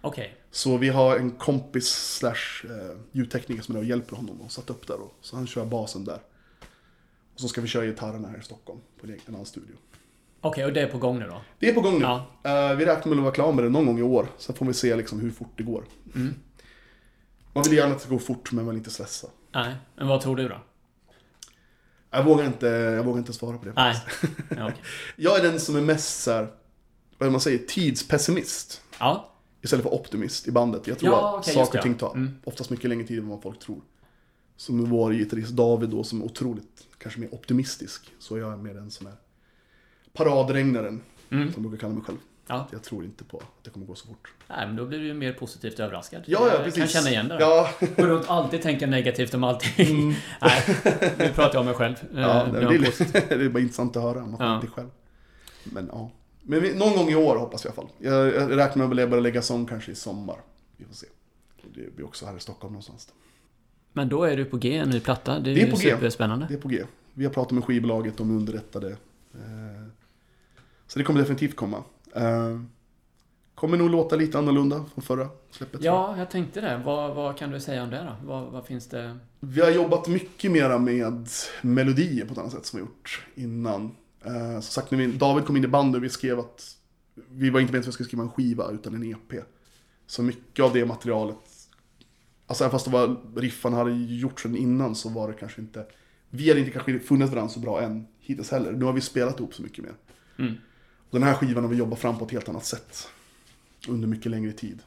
Okej. Så vi har en kompis slash eh, ljudtekniker som är där och hjälper honom och satt upp där. Och, så han kör basen där. Och så ska vi köra gitarrerna här i Stockholm på en annan studio. Okej, och det är på gång nu då? Det är på gång nu. Ja. Eh, vi räknar med att vara klara med det någon gång i år. Sen får vi se liksom hur fort det går. Man vill gärna att det går fort men man vill inte stressa. Nej, men vad tror du då? Jag vågar inte, jag vågar inte svara på det. Nej. (laughs) Ja, okej. Jag är den som är mest så här, vad man säger, tidspessimist. ja. Istället för optimist i bandet. Jag tror Ja, att okej, just saker och ting tar Mm. oftast mycket längre tid än vad folk tror. Som vår gitarrist David då, som är otroligt, kanske mer optimistisk. Så jag är mer den som är paradregnaren, Mm. som jag brukar kalla mig själv. Ja. Jag tror inte på att det kommer gå så fort. Nej, men då blir du ju mer positivt överraskad. Ja, ja, jag precis. kan känna igen det. Ja, Går runt alltid tänka negativt om allting. (laughs) Nej, nu pratar jag om mig själv. Mm. ja Eh, det, jag är, (laughs) det är bara intressant att höra om man Ja. själv. Men ja. Men vi, någon gång i år hoppas jag i alla fall. Jag, jag räknar med att börja lägga sång kanske i sommar. Vi får se. Det blir också här i Stockholm någonstans. Då. Men då är du på G, en ny platta. Det är, Det är ju på G. superspännande. Det är på G. Vi har pratat med skivbolaget, de är underrättade. Eh, Så det kommer definitivt komma. Eh, Kommer nog låta lite annorlunda från förra släppet. Ja, jag tänkte det. Vad, vad kan du säga om det då? Vad, vad finns det? Vi har jobbat mycket mera med melodier på ett annat sätt som vi gjort innan. Eh, som sagt, när vi, David kom in i bandet och vi skrev att vi var inte meningen att vi skulle skriva en skiva utan en EP. Så mycket av det materialet, alltså även fast det var riffan hade gjort sedan innan så var det kanske inte, vi hade inte kanske funnit varandra så bra än hittills heller. Nu har vi spelat ihop så mycket mer. Mm. Den här skivan har vi jobbat fram på ett helt annat sätt. Under mycket längre tid.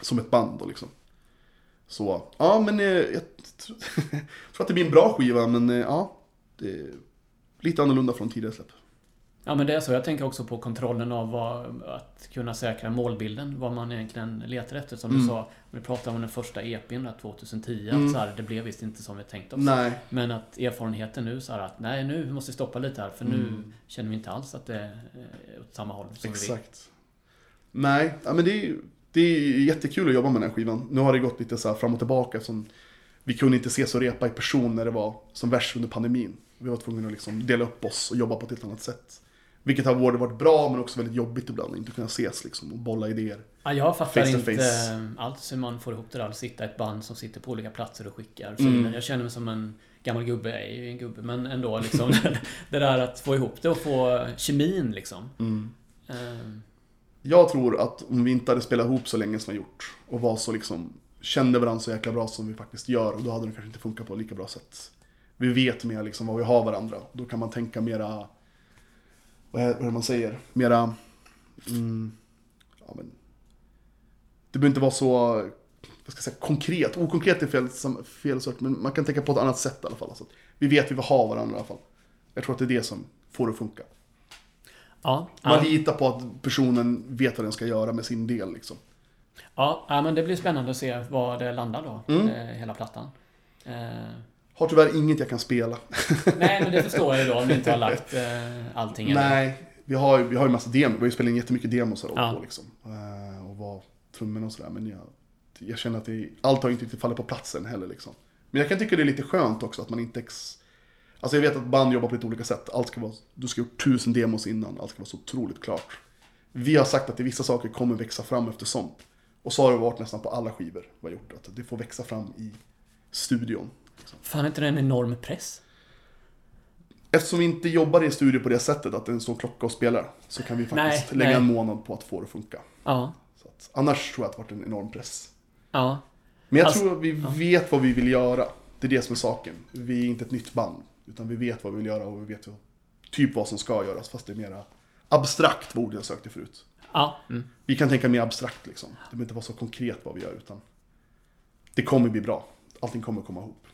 Som ett band då liksom. Så, ja men eh, jag tror (laughs) tror att det blir en bra skiva men eh, ja. Det lite annorlunda från tidigare släpp. Ja men det är så. Jag tänker också på kontrollen av vad, att kunna säkra målbilden. Vad man egentligen letar efter. Som Mm. du sa, vi pratade om den första EPn där 2010. Mm. Att så här, det blev visst inte som vi tänkt oss. Nej, Men att erfarenheten nu så här att nej nu måste vi stoppa lite här. För nu Mm. känner vi inte alls att det är eh, åt samma håll som vi vill. exakt. Nej, ja, men det är, det är jättekul att jobba med den här skivan. Nu har det gått lite så fram och tillbaka. Som, vi kunde inte ses och repa i person när det var som värst under pandemin. Vi var tvungna att liksom dela upp oss och jobba på ett helt annat sätt. Vilket har både varit bra men också väldigt jobbigt ibland att inte kunna ses liksom och bolla idéer. Ja, jag fattar Face inte face. alls hur man får ihop det där. Att sitta ett band som sitter på olika platser och skickar Mm. filer. Jag känner mig som en gammal gubbe. Jag är ju en gubbe, men ändå liksom. (laughs) det där att få ihop det och få kemin liksom. Mm. Eh, Jag tror att om vi inte hade spelat ihop så länge som vi gjort och var så liksom kände varandra så jäkla bra som vi faktiskt gör och då hade det kanske inte funkat på lika bra sätt. Vi vet mer liksom vad vi har varandra. Då kan man tänka mera, vad är, vad är det man säger, mera, mm, ja men, det behöver inte vara så, vad ska jag säga, konkret. Okonkret är fel, fel sort, men man kan tänka på ett annat sätt i alla fall. Alltså, vi vet vi vill ha varandra i alla fall. Jag tror att det är det som får det att funka. ja, Man ja, litar på att personen vet vad den ska göra med sin del liksom. ja, ja, men det blir spännande att se var det landar då. Mm. eh, Hela plattan. Har tyvärr inget jag kan spela. (laughs) nej, men det förstår jag ju då om ni inte har lagt eh, allting. eller? Nej, vi har, vi har ju massa demo. Vi har ju spelat in jättemycket demos här Ja. på liksom. Eh, Och var trummorna och sådär. Men jag, jag känner att det, allt har inte riktigt fallit på plats än heller liksom. Men jag kan tycka det är lite skönt också att man inte... Ex... Alltså jag vet att band jobbar på lite olika sätt. Allt ska vara, du ska ha gjort tusen demos innan. Allt ska vara så otroligt klart. Vi har sagt att vissa saker kommer växa fram eftersom. Och så har det varit nästan på alla skivor vi har gjort. Att det får växa fram i studion. Fan, är inte det en enorm press? Eftersom vi inte jobbar i studio på det sättet att det är en sån klocka och spelar så kan vi faktiskt Nej, lägga nej. en månad på att få det att funka. Ja. Så att, annars tror jag att det varit en enorm press. Ja. Men jag Alltså- tror att vi vet vad vi vill göra. Det är det som är saken. Vi är inte ett nytt band. Utan vi vet vad vi vill göra och vi vet vad, typ vad som ska göras. Fast det är mera abstrakt ordet jag sökte förut. Ja. Mm. Vi kan tänka mer abstrakt liksom. Det behöver inte vara så konkret vad vi gör utan det kommer bli bra. Allting kommer komma ihop.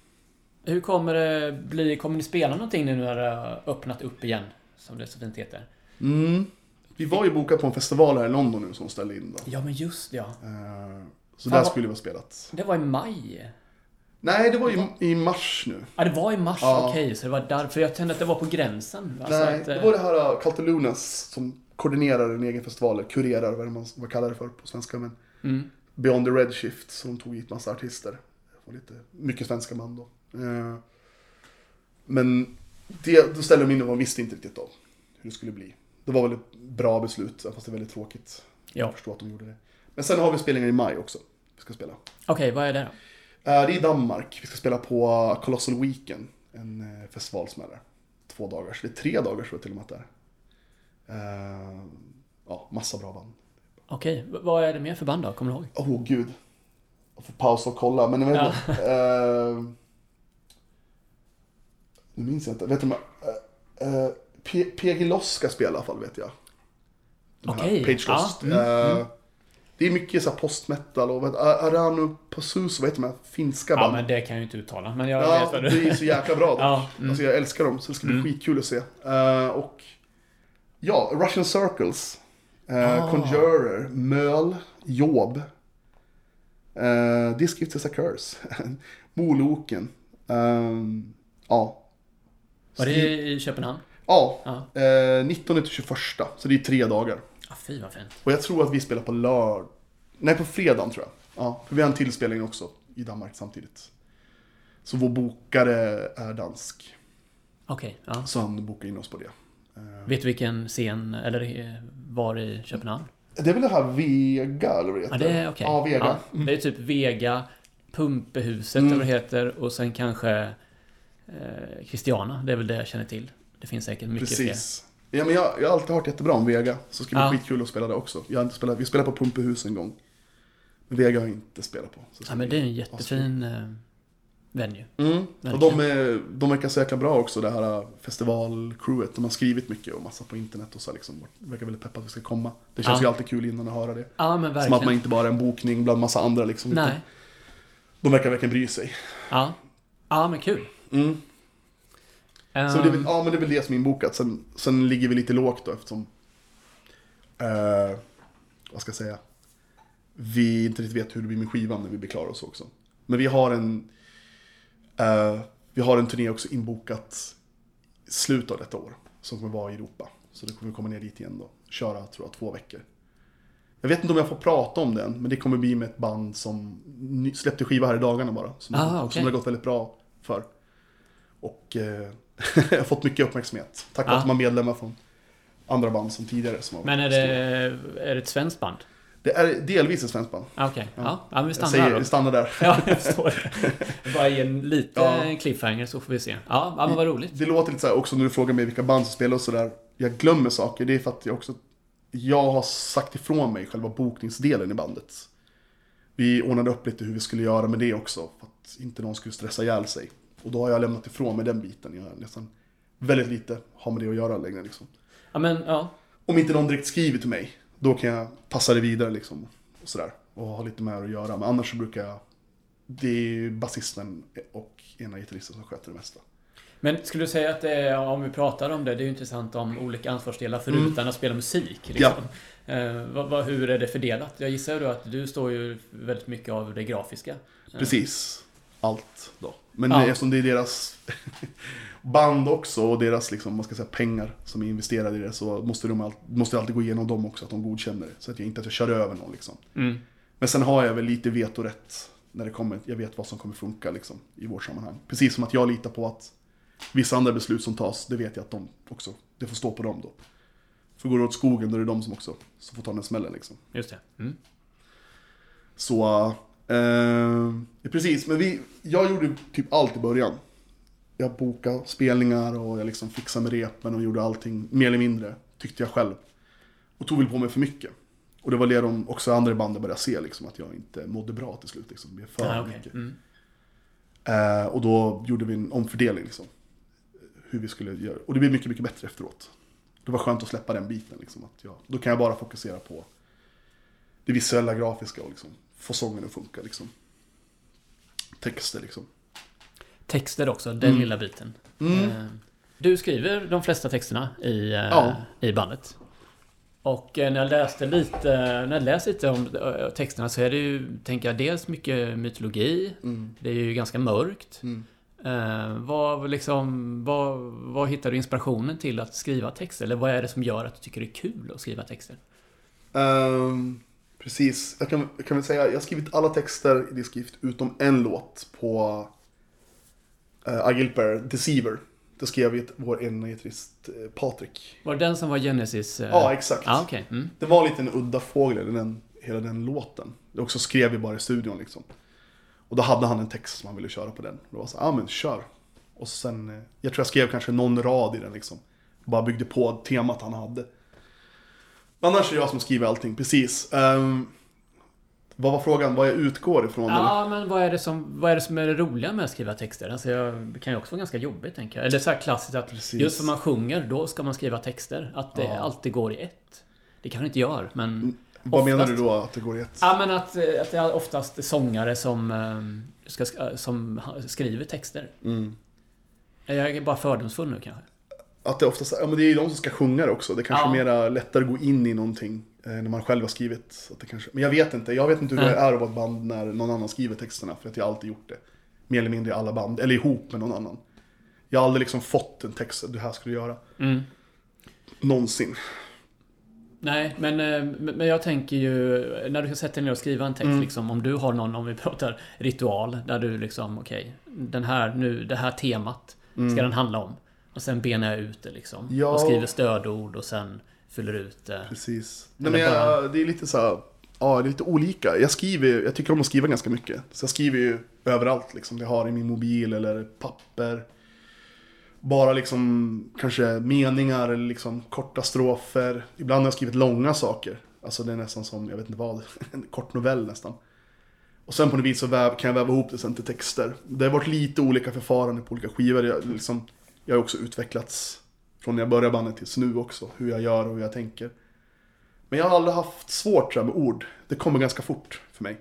Hur kommer det bli? Kommer ni spela någonting nu när det har öppnat upp igen? Som det så fint heter. Mm. Vi var ju bokade på en festival här i London nu som ställde in då. Ja, men just det, ja. Eh, Så Fan, där skulle vi ha spelat. Det var i maj. Nej, det var i, i mars nu. Ja, det var i mars. Ja. Okej, så det var därför. Jag kände att det var på gränsen. Alltså Nej, att, det eh, var det här uh, Calte Lunas som koordinerar en egen festival, kurerar, vad, man, vad kallar det för på svenska. Men Mm. Beyond the Red Shift, så de tog hit massa artister. Och lite, mycket svenska band då. Eh, Men det, då ställde de in och man visste inte riktigt då hur det skulle bli. Det var väl ett bra beslut, fast det är väldigt tråkigt. Ja. Jag förstår att de gjorde det. Men sen har vi spelningar i maj också. Vi ska spela. Okej, vad är det då? Eh, Det är i Danmark. Vi ska spela på Colossal Weekend. En eh, festival som är där. Två dagar. Så det är tre dagar tror jag till och med att det är. Ja, massa bra band. Okej, v- vad är det mer för band då? Kommer du ihåg? Åh oh, gud. Jag får pausa och kolla. Men jag vet inte. Nu minns jag inte. Vet du vad? Uh, uh, PG Loss ska spela i alla fall vet jag. Okej, Page ja, Lost. mm, Eh, Det är mycket så postmetal och vet, Arano Passus, vad heter de här finska Ja, banden? men det kan jag ju inte uttala. Men jag Ja, vet vad det du... är så jäkla bra. (laughs) Ja, mm. Alltså jag älskar dem, så det ska bli skitkul att se. Eh, och ja, Russian Circles, uh, Ah. Conjurer, Möl, Job, uh, This Gift is a Curse, Moloken, ehm, ja. Var det i Köpenhamn? Ja, Ja. eh, 19 till 21, så det är tre dagar. Ja, fy vad fint. Och jag tror att vi spelar på lördag, nej på fredagen tror jag. Ja, för vi har en tillspelning också i Danmark samtidigt. Så vår bokare är dansk. Okej, ja. Så han bokade in oss på det. Vet du vilken scen, eller eh, var i Köpenhamn? Det är väl det här Vega, eller vad det Ja, heter? det är okej. Ja, Vega. Ja, det är typ Vega, Pumpehuset Mm. eller vad det heter och sen kanske eh, Christiana. Det är väl det jag känner till. Det finns säkert mycket fler. Precis. Ja, men jag, jag har alltid hört jättebra om Vega. Så det ska bli Ja. skitkul att spela det också. Jag har inte spelat, vi spelade på Pumpehus en gång. Men Vega har jag inte spelat på. Ja, men det är en jättefin... eh, venue. Mm. Och de, är, de verkar så jäkla bra också, det här festivalcrewet. De har skrivit mycket och massa på internet och så liksom. Verkar väldigt peppade att vi ska komma. Det känns Ja. ju alltid kul innan att höra det. Ja, men Som att man inte bara är en bokning bland massa andra liksom. Nej. De verkar verkligen bry sig. Ja. Ja, men kul. Mm. Så Ehm, det är, väl, ja, men det är väl det som är inbokat. Sen, sen ligger vi lite lågt då eftersom... Eh, vad ska jag säga? Vi inte riktigt vet hur det blir med skivan när vi blir klara och så också. Men vi har en... eh, vi har en turné också inbokat i slutet av detta år. Som kommer vara i Europa. Så det kommer komma ner dit igen då. Köra, tror jag, två veckor. Jag vet inte om jag får prata om den, men det kommer bli med ett band som släppte skiva här i dagarna bara. Som, Ah, som okej. det har gått väldigt bra för. Och eh, (laughs) jag har fått mycket uppmärksamhet. Tack vare Ah. att de har medlemmar från andra band som tidigare. Som Men är det, är det ett svenskt band? Det är delvis ett svenskt band. Ah, Okej, ja. ja. men vi Jag stannar säger, där vi stannar där. Ja, jag förstår det. (laughs) Bara ge en liten Ja. cliffhanger så får vi se. Ja, ja men vad roligt. Det låter lite så här också när du frågar mig vilka band som spelar och sådär. Jag glömmer saker. Det är för att jag också... Jag har sagt ifrån mig själva bokningsdelen i bandet. Vi ordnade upp lite hur vi skulle göra med det också. För att inte någon skulle stressa ihjäl sig. Och då har jag lämnat ifrån mig den biten. Jag nästan väldigt lite har med det att göra längre liksom. Ja, men ja. Om inte någon direkt skriver till mig, då kan jag passa det vidare liksom. Och sådär. Och ha lite med att göra. Men annars så brukar jag... Det är ju basisten och ena gitarristen som sköter det mesta. Men skulle du säga att det är, om vi pratar om det, det är ju intressant om olika ansvarsdelar förutom att spela musik. Liksom. Eh, vad, vad, hur är det fördelat? Jag gissar ju då att du står ju väldigt mycket av det grafiska. Precis. Allt då. Men Ja. eftersom det är deras (laughs) band också och deras liksom, man ska säga, pengar som är investerade i det så måste, de all, måste alltid gå igenom dem också, att de godkänner det. Så att jag inte att jag kör över någon liksom. Mm. Men sen har jag väl lite vetorätt när det kommer, jag vet vad som kommer funka liksom i vårt sammanhang. Precis som att jag litar på att vissa andra beslut som tas, det vet jag att de också, det får stå på dem då. För går det åt skogen då är det de som också som får ta den smällen liksom. Just det. Mm. Så, eh, precis, men vi, jag gjorde typ allt i början. Jag bokade spelningar och jag liksom fixade med repen och gjorde allting mer eller mindre, tyckte jag själv. Och tog väl på mig för mycket. Och det var det de också andra i bandet började se, liksom, att jag inte mådde bra till slut. Liksom. Det blev för Ah, okej. mycket. mm. Eh, och då gjorde vi en omfördelning, liksom. Hur vi skulle göra. Och det blev mycket, mycket bättre efteråt. Det var skönt att släppa den biten, liksom. Att jag, då kan jag bara fokusera på det visuella, grafiska och liksom, få sången att funka, liksom. Texter, liksom. Texter också, den Mm. lilla biten. Mm. Eh, Du skriver de flesta texterna i, eh, Ja. i bandet. Och eh, när jag läste lite, när jag läste lite om texterna så är det ju, tänker jag, dels mycket mytologi. Mm. Det är ju ganska mörkt. Mm. Eh, vad, liksom, vad, vad hittar du inspirationen till att skriva texter? Eller vad är det som gör att du tycker det är kul att skriva texter? Ehm, precis, jag kan, kan väl säga, jag har skrivit alla texter i diskrift utom en låt på uh, Agilper, Deceiver. Det skrev vår ena gitarrist eh, Patrik. Var det den som var Genesis? eh? Ja, exakt. Ja, okej. Mm. Det var lite en udda fågel, den, hela den låten. Det också skrev vi bara i studion liksom. Och då hade han en text som han ville köra på den. Och då var så ja men kör. Och sen, eh, jag tror jag skrev kanske någon rad i den liksom. Bara byggde på temat han hade. Annars är det jag som skriver allting, precis. Ehm, vad var frågan? Vad jag utgår ifrån? eller? Ja, men vad är, det som, vad är det som är det roliga med att skriva texter? Alltså jag, det kan ju också vara ganska jobbigt, tänker jag. Eller så här klassiskt att Precis. just för man sjunger, då ska man skriva texter. Att det Ja. alltid går i ett. Det kanske inte gör, men... Vad menar du oftast- då att det går i ett? Ja, men att, eh, att det är oftast sångare som, eh, ska, sk- som skriver texter. Mm. Jag är bara fördomsfull nu kanske. Att det oftast, ja men det är ju de som ska sjunga det också. Det kanske Ja. är mera lättare att gå in i någonting eh, när man själv har skrivit. Att det kanske, men jag vet inte, jag vet inte hur det är att vara ett band när någon annan skriver texterna. För att jag har alltid gjort det. Mer eller mindre i alla band, eller ihop med någon annan. Jag har aldrig liksom fått en text, det här ska du göra. Mm. Någonsin. Nej, men, eh, men jag tänker ju när du ska sätta dig ner och skriva en text Mm. liksom, om du har någon, om vi pratar ritual, där du liksom, okej, den här nu, det här temat ska den handla om. Och sen benar jag ut det liksom. Ja. Och skriver stödord och sen fyller ut det. Precis. Eller Nej, men bara- jag, det är lite så här, ja det är lite olika. Jag skriver, jag tycker om att skriva ganska mycket. Så jag skriver ju överallt liksom. Jag har i min mobil eller papper. Bara liksom kanske meningar eller liksom korta strofer. Ibland har jag skrivit långa saker. Alltså det är nästan som, jag vet inte vad, (laughs) en kort novell nästan. Och sen på något vis så väv, kan jag väva ihop det sen till texter. Det har varit lite olika förfaranden på olika skivor. Jag, liksom, jag har också utvecklats från när jag började bandet tills nu också. Hur jag gör och hur jag tänker. Men jag har aldrig haft svårt tror jag, med ord. Det kommer ganska fort för mig.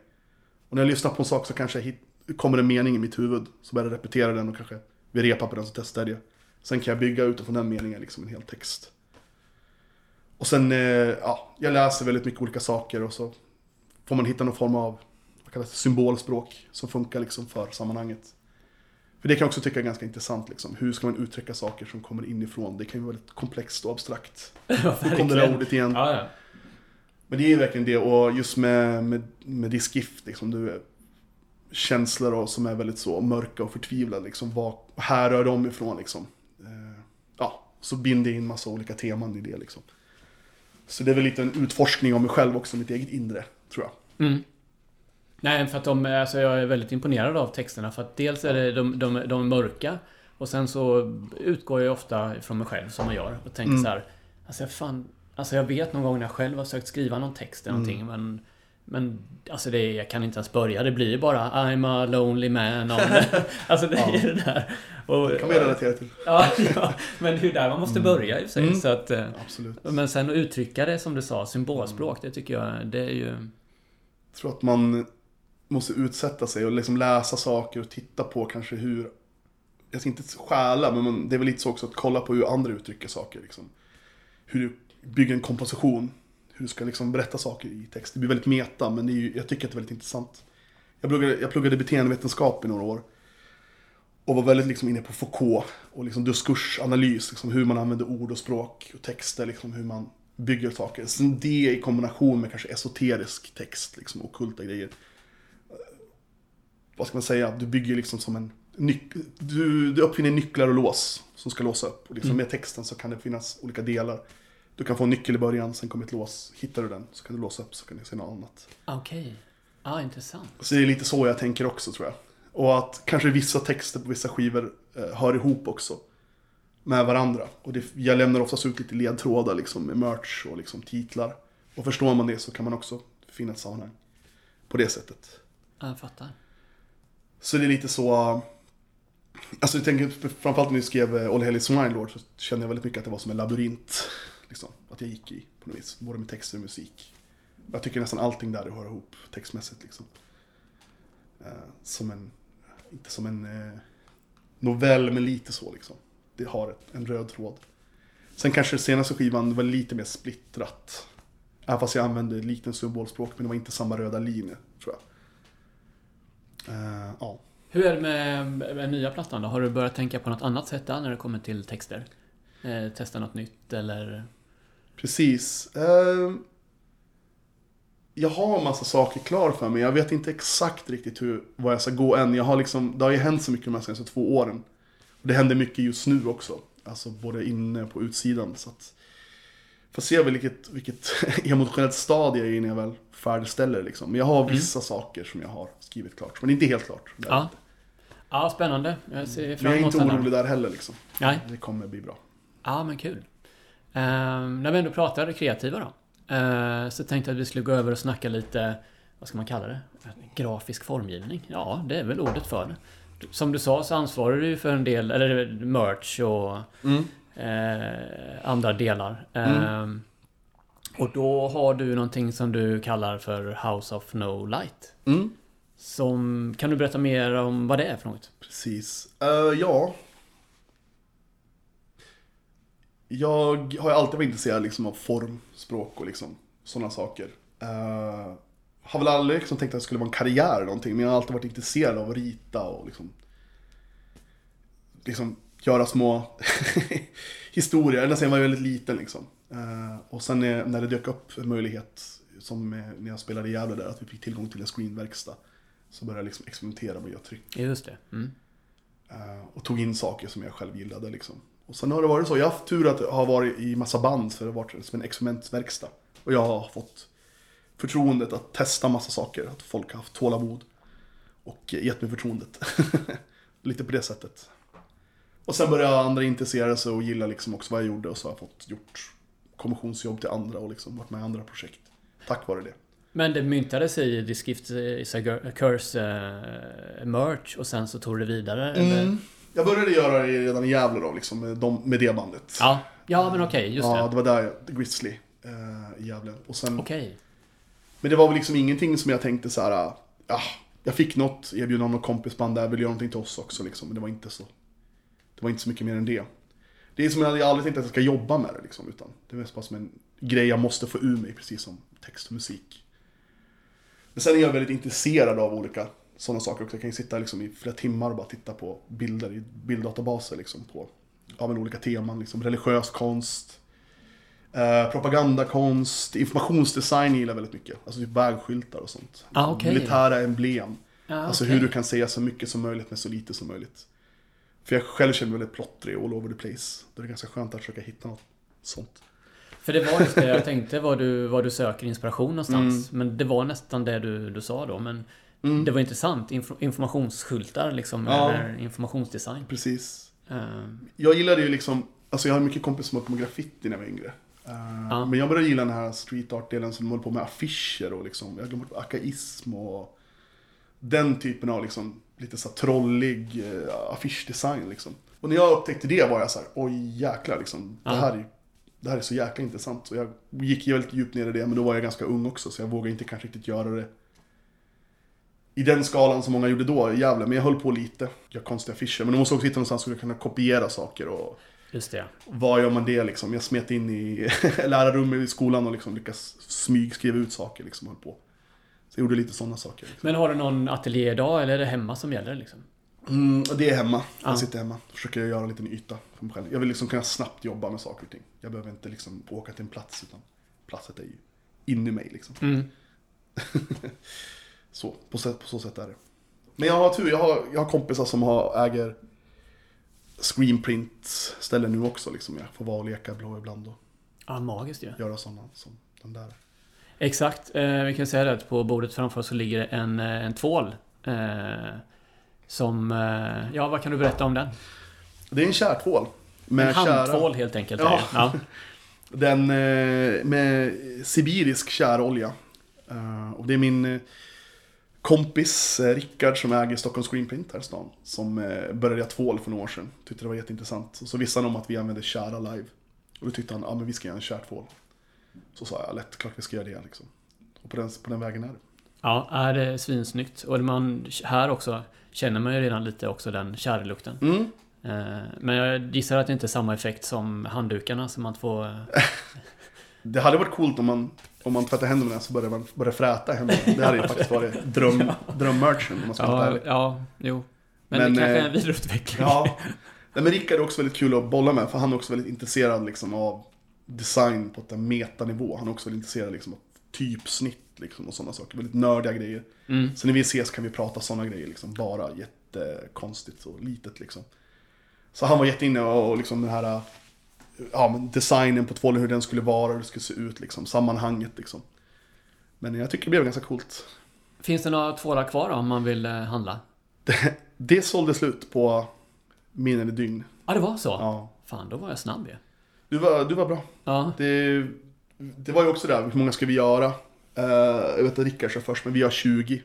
Och när jag lyssnar på en sak så kanske jag hit, kommer en mening i mitt huvud. Så börjar jag repetera den och kanske vi repar på den så testar jag. det. Sen kan jag bygga utifrån den meningen liksom en hel text. Och sen, eh, ja, jag läser väldigt mycket olika saker och så får man hitta någon form av vad kallas det, symbolspråk som funkar liksom för sammanhanget. För det kan jag också tycka är ganska intressant. Liksom. Hur ska man uttrycka saker som kommer inifrån? Det kan ju vara väldigt komplext och abstrakt. (laughs) Ja, Nu kom det där ordet igen. Ja, ja. Men det är ju verkligen det. Och just med, med, med diskgift, liksom, du, känslor och, som är väldigt så mörka och förtvivlade. Liksom, vad härrör de ifrån? Liksom. Eh, ja, så binder jag in massa olika teman i det. Liksom. Så det är väl lite en utforskning av mig själv också, mitt eget inre, tror jag. Mm. Nej, för att de, alltså jag är väldigt imponerad av texterna. För att dels är det de, de, de mörka. Och sen så utgår jag ofta från mig själv som man gör. Och tänker Mm. så här. Alltså jag fan... Alltså jag vet någon gång när jag själv har sökt skriva någon text eller någonting. Mm. Men... Men alltså det, jag kan inte ens börja. Det blir bara I'm a lonely man. On... (laughs) (laughs) alltså det är Ja. det där. Och, kan man ju relatera till. ja, ja, men det är ju där man måste börja i och för sig. Mm. Så att, eh, Absolut. men sen att uttrycka det som du sa, symbolspråk. Det tycker jag, det är ju... Jag tror att man måste utsätta sig och liksom läsa saker och titta på kanske hur, jag ska inte stjäla, men man, det är väl lite så också att kolla på hur andra uttrycker saker. Liksom. Hur du bygger en komposition, hur du ska liksom berätta saker i text. Det blir väldigt meta, men det är ju, jag tycker att det är väldigt intressant. Jag pluggade, jag pluggade beteendevetenskap i några år. Och var väldigt liksom inne på Foucault och liksom diskursanalys, liksom hur man använder ord och språk och texter, liksom hur man bygger saker. Sen det i kombination med kanske esoterisk text, liksom ockulta grejer. Vad ska man säga? Du bygger liksom som en du, du uppfinner nycklar och lås som ska låsa upp. Och liksom med texten så kan det finnas olika delar. Du kan få en nyckel i början, sen kommer ett lås. Hittar du den så kan du låsa upp så kan du se något annat. Okej. Ja, intressant. Så det är lite så jag tänker också tror jag. Och att kanske vissa texter på vissa skivor eh, hör ihop också. Med varandra. Och det, jag lämnar oftast ut lite ledtrådar liksom med merch och liksom titlar. Och förstår man det så kan man också finna ett sammanhang. På det sättet. Ja, jag fattar. Så det är lite så... Alltså jag tänker framförallt när vi skrev eh, All Hell så kände jag väldigt mycket att det var som en labyrint. Liksom, att jag gick i på något vis. Både med texter och musik. Jag tycker nästan allting där hör ihop textmässigt liksom. Eh, som en, inte som en eh, novell men lite så liksom. Det har ett, en röd tråd. Sen kanske senaste skivan var lite mer splittrat. Även fast jag använde liten symbolspråk men det var inte samma röda linje Eh, ja. Hur är det med, med nya plattan då? Har du börjat tänka på något annat sätt där när det kommer till texter? Eh, testa något nytt eller? Precis. Eh, jag har en massa saker klar för mig. Jag vet inte exakt riktigt hur, vad jag ska gå än. Jag har liksom, det har ju hänt så mycket de här senaste två åren. Och det händer mycket just nu också. Alltså både inne och på utsidan. Så att, får se vilket, vilket (laughs) emotionellt stadie jag är i när jag väl färdigställer liksom. Men jag har vissa saker som jag har skrivit klart. Men inte helt klart. Ja. Ja, spännande. Jag ser Men fram jag är emot inte orolig där heller liksom. Nej. Det kommer bli bra. Ja, men kul. Ehm, när vi ändå pratar det kreativa då. eh, så tänkte jag att vi skulle gå över och snacka lite, vad ska man kalla det? Grafisk formgivning. Ja, det är väl ordet för det. Som du sa så ansvarar du för en del, eller merch och eh, andra delar. Ehm, och då har du någonting som du kallar för House of No Light. Mm. Som, kan du berätta mer om vad det är för något? Precis. Eh, ja. Jag har ju alltid varit intresserad liksom, av form, språk och liksom, sådana saker. Uh, har väl aldrig liksom, tänkt att det skulle vara en karriär eller någonting, men jag har alltid varit intresserad av att rita och liksom, liksom göra små (laughs) historier, ända jag var väldigt liten. Liksom. Eh, och sen när, när det dök upp en möjlighet, som eh, när jag spelade i Gävle där, att vi fick tillgång till en screenverkstad, så började jag liksom experimentera med att göra tryck. Just det. Mm. Eh, Och tog in saker som jag själv gillade liksom. Och sen har det varit så, jag har haft tur att ha varit i massa band för det har varit som en experimentverkstad. Och jag har fått förtroendet att testa massa saker, att folk har haft tålamod. Och gett mig förtroendet. (laughs) Lite på det sättet. Och sen började andra intressera sig och gilla liksom också vad jag gjorde och så har jag fått gjort kommissionsjobb till andra och liksom varit med i andra projekt. Tack vare det. Men det myntades i a Gir- Curse eh, merch och sen så tog det vidare? Eller? Mm. Jag började göra det redan i Gävle då, liksom, med, de, med det bandet. Ja. ja, men okej, just ja, det. det var där Grizzly eh, i Gävle. Och sen, Okej. Men det var väl liksom ingenting som jag tänkte så här. ja, jag fick något erbjudande av något kompisband där, ville göra någonting till oss också liksom. Men det var inte så, det var inte så mycket mer än det. Det är som jag aldrig tänkt att jag ska jobba med det liksom, utan det är mest bara som en grej jag måste få ur mig, precis som text och musik. Men sen är jag väldigt intresserad av olika sådana saker också. Jag kan ju sitta liksom i flera timmar och bara titta på bilder i bilddatabaser liksom på, av en olika teman, liksom religiös konst, eh, propagandakonst, informationsdesign gillar jag väldigt mycket. Alltså typ vägskyltar och sånt. Ah, okej. Militära emblem. Ja, Alltså okej. hur du kan säga så mycket som möjligt med så lite som möjligt. För jag själv känner mig väldigt plottrig all over the place. Då är det ganska skönt att försöka hitta något sånt. För det var just det jag tänkte, var du, var du söker inspiration någonstans. Mm. Men det var nästan det du, du sa då. Men det var intressant. Inf- informationsskyltar liksom, Ja. eller informationsdesign. Precis. Eh, Jag gillade ju liksom, alltså jag har mycket kompisar som höll på med graffiti när jag var yngre. Eh, Ja. Men jag började gilla den här street art-delen som håller på med affischer och liksom, jag glömde bort akaism och den typen av liksom lite så trollig eh, affischdesign liksom. Och när jag upptäckte det var jag så här, oj jäklar liksom, det här är det här är så jäkla intressant. Så jag gick ju väldigt djupt ner i det, men då var jag ganska ung också, så jag vågade inte kanske riktigt göra det i den skalan som många gjorde då, jävlar. Men jag höll på lite, göra konstiga affischer. Men du måste också hitta någonstans där du kan kopiera saker och just det. vad gör man det liksom? Jag smet in i (laughs) lärarrummet i skolan och liksom lyckas smyg skriva ut saker liksom, höll på. Så jag gjorde lite sådana saker. Liksom. Men har du någon ateljé idag eller är det hemma som gäller liksom? Mm, det är hemma. Ja. Jag sitter hemma. Försöker göra en liten yta för mig själv. Jag vill liksom kunna snabbt jobba med saker och ting. Jag behöver inte liksom åka till en plats, utan platsen är ju inne i mig liksom. Mm. (laughs) Så, på, sätt, på så sätt är det. Men jag har tur, jag har, jag har kompisar som har, äger screenprint-ställen nu också. Liksom. Jag får vara och leka blå ibland och Ja, magiskt ju. göra sådana som den där. Exakt. Eh, vi kan säga det att på bordet framför oss så ligger det en, eh, en tvål. Eh, som... Eh, ja, vad kan du berätta om den? Det är en kärtvål. En Med kära, handtvål helt enkelt. Ja. ja. (laughs) Den eh, med sibirisk kärolja. Eh, och det är min kompis Rickard som äger Stockholm Screenprint här i stan. Som började göra tvål för några år sedan. Tyckte det var jätteintressant. Och så visste han om att vi använde kära live. Och då tyckte han, ja men vi ska göra en kärtvål. Så sa jag, lätt, klart vi ska göra det liksom. Och på den, på den vägen är det. ja, är det svinsnyggt. Och man, här också känner man ju redan lite också den kärlukten. Mm. Eh, men jag gissar att det inte är samma effekt som handdukarna som man får... (laughs) Det hade varit coolt om man, om man tvättade händerna så började man började fräta händerna. Det hade ju faktiskt varit (laughs) dröm, drömmerchen om man ska Ja, ja, jo. Men, Men, det kanske är eh, en vidareutveckling. Ja. (laughs) Nej, men Rickard är också väldigt kul att bolla med, för han är också väldigt intresserad liksom, av design på en metanivå. Han är också väldigt intresserad liksom, av typsnitt liksom, och sådana saker. Väldigt nördiga grejer. Mm. Så när vi ses kan vi prata sådana grejer, liksom, bara jättekonstigt och litet liksom. Så han var jätteinne och, och liksom den här ja, men designen på tvålen, hur den skulle vara, hur det skulle se ut, liksom, sammanhanget liksom. Men jag tycker det blev ganska coolt. Finns det några tvålar kvar då, om man vill eh, handla? (laughs) Det sålde slut på min eller dygn. Ja, det var så? Ja. Fan, då var jag snabb ju. Du var, du var bra. Ja. Det, det var ju också där, hur många ska vi göra? Eh, jag vet att Rickard kör först, men vi har 20.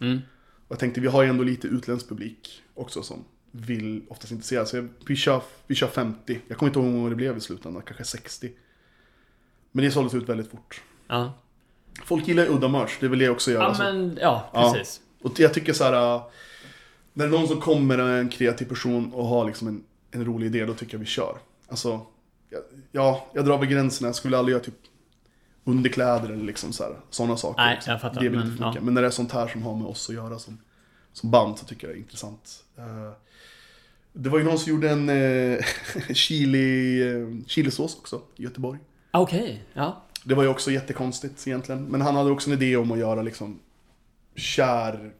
Mm. Och jag tänkte, vi har ju ändå lite utländsk publik också som vill oftast intressera sig. Vi kör, vi kör 50. Jag kommer inte ihåg hur många det blev i slutändan, kanske 60. Men det såldes ut väldigt fort. Ja. Folk gillar ju udda merch, det vill jag också göra. Ja, så. men ja, Ja. precis. Och jag tycker så här. äh, När någon som kommer är en kreativ person och har liksom en, en rolig idé, då tycker jag vi kör. Alltså, ja, ja, jag drar väl gränserna. Jag skulle aldrig göra typ underkläder eller liksom så här, sådana saker. Nej, liksom. jag fattar, Det lite för mycket. ja. Men när det är sånt här som har med oss att göra som, som band så tycker jag det är intressant. Eh, det var ju någon som gjorde en uh, (laughs) chili, uh, chilisås också i Göteborg. Ah, Okej, ja. Det var ju också jättekonstigt egentligen. Men han hade också en idé om att göra liksom kär,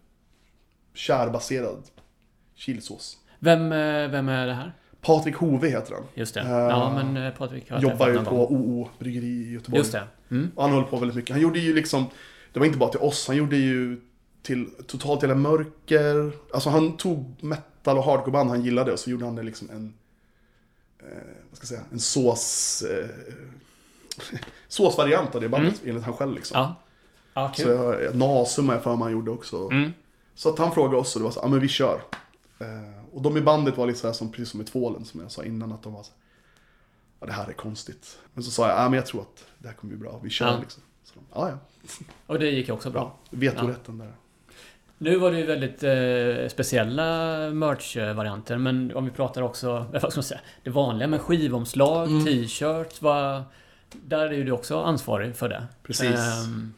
kärbaserad chilisås. Vem, vem är det här? Patrik Hove heter han. Just det. Eh, ja, men eh, Patrik har Jobbar ju på. OO Bryggeri i Göteborg. Just det. Mm. Och han höll på väldigt mycket. Han gjorde ju liksom, det var inte bara till oss, han gjorde ju till totalt hela mörker. Alltså han tog metal och hardcoreband han gillade och så gjorde han det liksom en, eh, vad ska jag säga, en sås, eh, (laughs) såsvariant av det bandet enligt han själv liksom. Ja. Ja, Så kul. jag, Nasum har jag för mig han gjorde också. Mm. Så att han frågade oss och det var så ja men vi kör. Eh, och de i bandet var lite så här som, precis som i tvålen som jag sa innan, att de var så här, ja det här är konstigt. Men så sa jag, ja men jag tror att det här kommer bli bra, vi kör Ja. liksom. Så de, ja ja, (laughs) Och det gick också bra. vetorätten där. Nu var det ju väldigt eh, speciella merch-varianter, men om vi pratar också, (laughs) vad ska man säga, det vanliga med skivomslag, Mm. t-shirts, vad... Där är ju du också ansvarig för det. Precis. Ehm,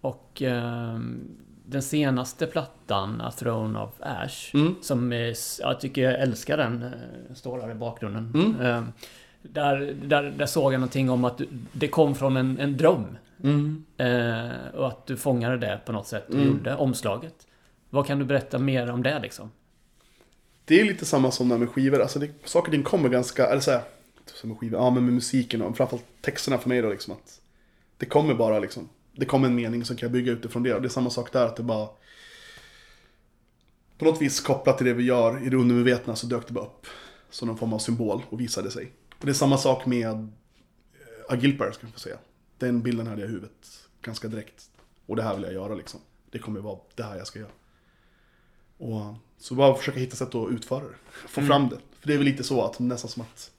och ehm, den senaste plattan, A Throne of Ash, Mm. som är, s- jag tycker jag älskar den, eh, står där i bakgrunden. Mm. Ehm, där, där, där såg jag någonting om att det kom från en, en dröm. Mm. Eh, och att du fångade det på något sätt och Mm. gjorde omslaget. Vad kan du berätta mer om det liksom? Det är lite samma som det här med skivor, alltså det, saker och ting kommer ganska, eller såhär, som med skivor, ja men med musiken och framförallt texterna för mig då liksom att det kommer bara liksom, det kommer en mening som kan jag bygga utifrån det och det är samma sak där att det bara på något vis kopplat till det vi gör i det undermedvetna så dök det bara upp som någon form av symbol och visade sig. Och det är samma sak med eh, Agilpar ska jag få säga. Den bilden hade jag i huvudet ganska direkt. Och det här vill jag göra liksom. Det kommer vara det här jag ska göra. Och så bara försöka hitta sätt att utföra det. Få fram det. För det är väl lite så att nästan som att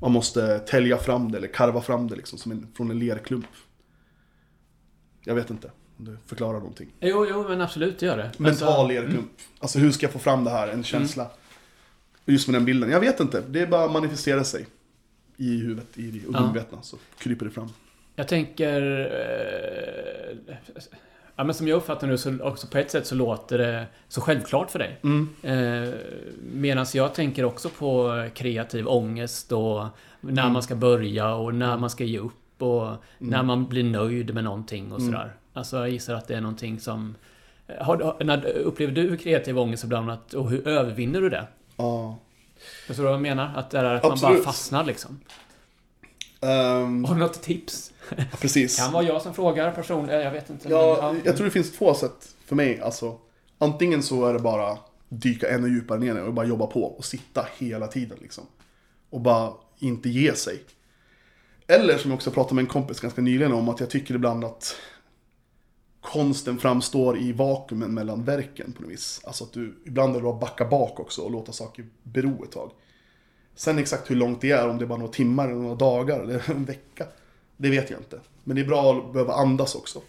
man måste tälja fram det eller karva fram det liksom som en, från en lerklump. Jag vet inte om det förklarar någonting. Jo, jo, men absolut, det gör det. Mental Alltså, lerklump. Alltså hur ska jag få fram det här, en känsla. Just med den bilden. Jag vet inte. Det är bara att manifestera sig. I huvudet, i det undermedvetna. Så kryper det fram. Jag tänker... Eh, ja, men som jag uppfattar nu så också på ett sätt så låter det så självklart för dig. Mm. Eh, Medan jag tänker också på kreativ ångest och när Mm. man ska börja och när man ska ge upp och när man blir nöjd med någonting och Mm. sådär. Alltså jag gissar att det är någonting som... Har, har- när, upplever du kreativ ångest ibland att, och hur övervinner du det? Ja. Förstår du vad jag menar? Att det är att man bara fastnar liksom. Ehm, Har du något tips? ja, precis. Kan vara jag som frågar person, eh, jag vet inte. Ja, men, jag tror det finns två sätt för mig. Alltså, antingen så är det bara dyka ännu djupare ner och bara jobba på och sitta hela tiden liksom. Och bara inte ge sig. Eller som jag också pratade med en kompis ganska nyligen om att jag tycker ibland att konsten framstår i vakuumen mellan verken på något vis. Alltså att du ibland är det bra att backa bak också och låta saker bero ett tag. Sen exakt hur långt det är, om det är bara några timmar eller några dagar eller en vecka. Det vet jag inte. Men det är bra att behöva andas också.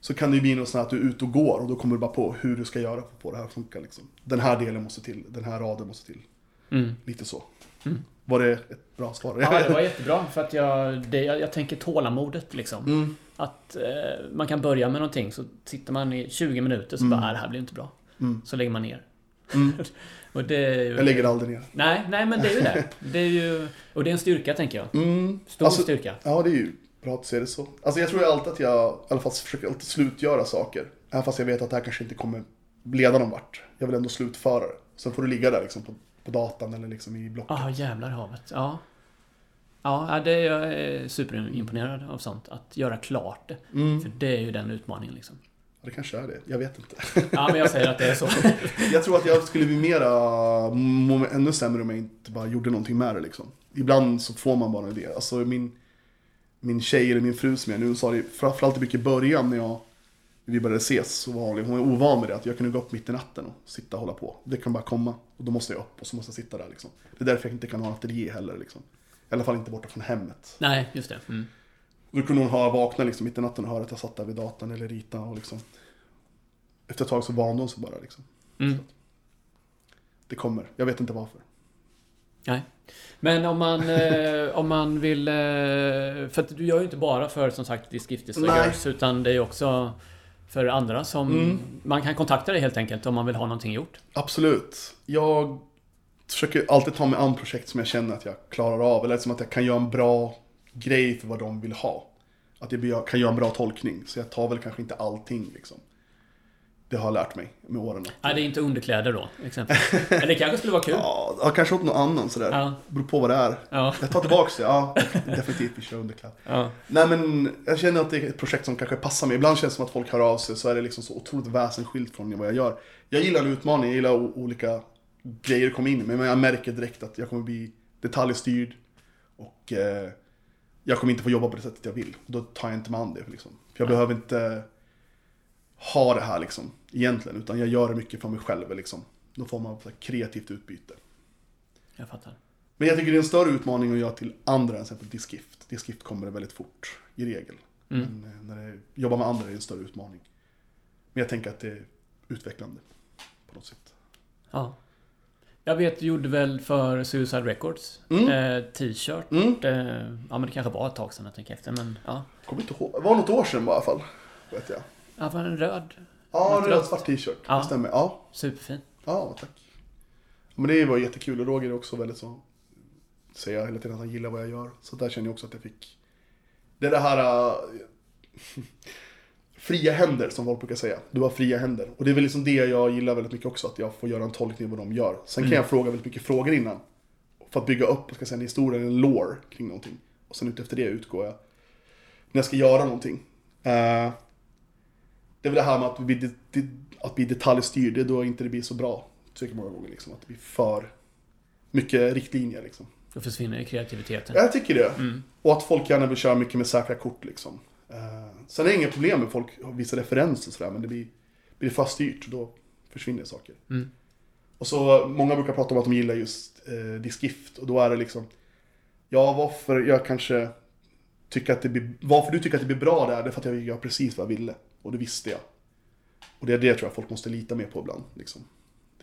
Så kan det ju bli något sånt att du är ute och går och då kommer du bara på hur du ska göra för att få det här att funka. Liksom. Den här delen måste till, den här raden måste till. Mm. Lite så. Var det ett bra svar? Ja, det var (laughs) jättebra för att jag, det, jag, jag tänker tålamodet liksom. Mm. Att eh, man kan börja med någonting så sitter man i 20 minuter så bara, "Nej, det här blir inte bra. Mm. Så lägger man ner. Mm. (laughs) och det är ju... Jag lägger aldrig ner. Nej, nej men det är ju det. (laughs) Det är ju... Och det är en styrka tänker jag. Mm. Stor Alltså, styrka. Ja, det är ju bra att se det så. Alltså jag tror alltid att jag, i alla fall försöker alltid slutgöra saker. Även fast jag vet att det här kanske inte kommer leda någon vart. Jag vill ändå slutföra det. Sen får du ligga där liksom på, på datan eller liksom i blocket. Ja, jävlar i havet. Ja. Ja, det är jag är superimponerad av sånt. Att göra klart det. Mm. För det är ju den utmaningen liksom. Ja, det kanske är det. Jag vet inte. Ja, men jag säger att det är så. (laughs) Jag tror att jag skulle bli mera, ännu sämre om jag inte bara gjorde någonting med det liksom. Ibland så får man bara en idé. Alltså min, min tjej eller min fru som jag nu sa det framförallt mycket i början när jag vi började ses så var hon, hon är ovan med det att jag kunde gå upp mitt i natten och sitta och hålla på. Det kan bara komma och då måste jag upp och så måste jag sitta där liksom. Det är därför jag inte kan ha en ateljé heller liksom. I alla fall inte borta från hemmet. Nej, just det. Mm. Då kunde hon ha vakna liksom mitt i natten och höra att jag satt där vid datorn eller rita och liksom. Efter ett tag så vande hon sig bara liksom. Mm. Det kommer, jag vet inte varför. Nej. Men om man, (laughs) eh, om man vill... Eh, för att du gör ju inte bara för som sagt Nej. Girls, utan det är också för andra som... Mm. Man kan kontakta dig helt enkelt om man vill ha någonting gjort. Absolut. Jag försöker alltid ta mig an projekt som jag känner att jag klarar av. Eller som att jag kan göra en bra grej för vad de vill ha. Att jag kan göra en bra tolkning. Så jag tar väl kanske inte allting liksom. Det har jag lärt mig med åren. Nej, det är inte underkläder då, exempelvis. (laughs) Eller det kanske skulle vara kul. Ja, kanske åt någon annan sådär. Ja. Beror på vad det är. Ja. Jag tar tillbaks det, ja. Definitivt, vi kör underkläder. Ja. Nej men jag känner att det är ett projekt som kanske passar mig. Ibland känns det som att folk hör av sig så är det liksom så otroligt väsensskilt från vad jag gör. Jag gillar en utmaning, jag gillar olika grejer komma in. Men jag märker direkt att jag kommer bli detaljstyrd. Och eh, jag kommer inte få jobba på det sättet jag vill. Då tar jag inte mig an det liksom. För jag behöver inte ha det här liksom, egentligen. Utan jag gör det mycket för mig själv liksom. Någon form av så kreativt utbyte. Jag fattar. Men jag tycker det är en större utmaning att göra till andra än till exempel Diskift. Diskift kommer det väldigt fort, i regel. Men eh, när det jobbar med andra är det en större utmaning. Men jag tänker att det är utvecklande. På något sätt. Ja. Jag vet, du gjorde väl för Suicide Records Mm. eh, t-shirt. Mm. Eh, ja, men det kanske var ett tag sedan jag tänker efter. Men ja. Kommer inte ihåg. Det var något år sedan i alla fall. Vet jag. Ja, var en röd. Ja, Något röd svart t-shirt. Ja. Det stämmer. Ja. Superfin. ja, tack. Men det var jättekul och Roger är också väldigt så. Säger jag hela tiden att han gillar vad jag gör. Så där känner jag också att jag fick. Det är det här. äh, (laughs) fria händer som folk brukar säga. Du har fria händer. Och det är väl liksom det jag gillar väldigt mycket också. Att jag får göra en tolkning av vad de gör. Sen kan jag fråga väldigt mycket frågor innan. För att bygga upp, ska säga, en historia, en lore kring någonting. Och sen utefter det utgår jag. När jag ska göra någonting. Eh, det är väl det här med att bli, att bli detaljstyrd, det är då inte det blir så bra. Tycker många gånger liksom, att det blir för mycket riktlinjer liksom. Då försvinner ju kreativiteten. Jag tycker det. Och att folk gärna vill köra mycket med säkra kort liksom. Eh, sen är det inga problem med folk vissa referenser och sådär, men det blir, blir det för styrt, då försvinner saker. Mm. Och så, många brukar prata om att de gillar just eh, Diskift, och då är det liksom, ja varför jag kanske tycker att det blir, varför du tycker att det blir bra där, det är för att jag gör precis vad jag ville. Och det visste jag. Och det är det tror jag folk måste lita mer på ibland. Liksom.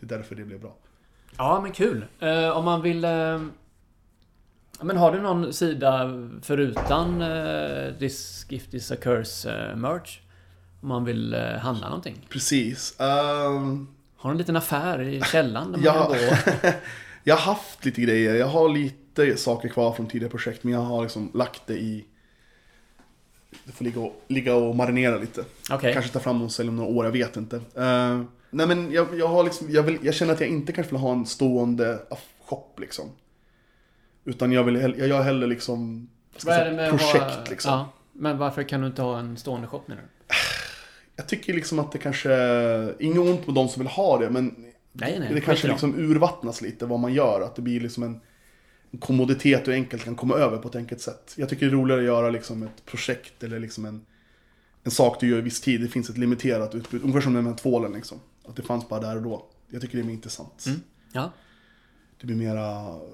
Det är därför det blev bra. Ja, men kul. Eh, om man vill... Eh, men har du någon sida förutan eh, This Gift is a Curse eh, merch? Om man vill eh, handla någonting? Precis. Ehm, Har du en liten affär i källaren där man (laughs) Ja. kan gå? (laughs) Jag har haft lite grejer, jag har lite saker kvar från tidigare projekt men jag har liksom lagt det i Det får ligga och, ligga och marinera lite. Okej. Kanske ta fram dem och sälja om några år, jag vet inte. Eh, nej men jag, jag har liksom, jag, vill, jag känner att jag inte kanske vill ha en stående shop liksom. Utan jag vill, jag gör hellre liksom säga, projekt ha- liksom. Ja, men varför kan du inte ha en stående shop menar du? Jag tycker liksom att det kanske, inget ont med de som vill ha det men Nej, nej. det kanske liksom urvattnas lite vad man gör. Att det blir liksom en kommoditet och enkelt kan komma över på ett enkelt sätt. Jag tycker det är roligare att göra liksom ett projekt eller liksom en, en sak du gör i viss tid. Det finns ett limiterat utbud. Ungefär som med den här tvålen liksom. Att det fanns bara där och då. Jag tycker det är mer intressant. Mm. Ja. Det blir mera,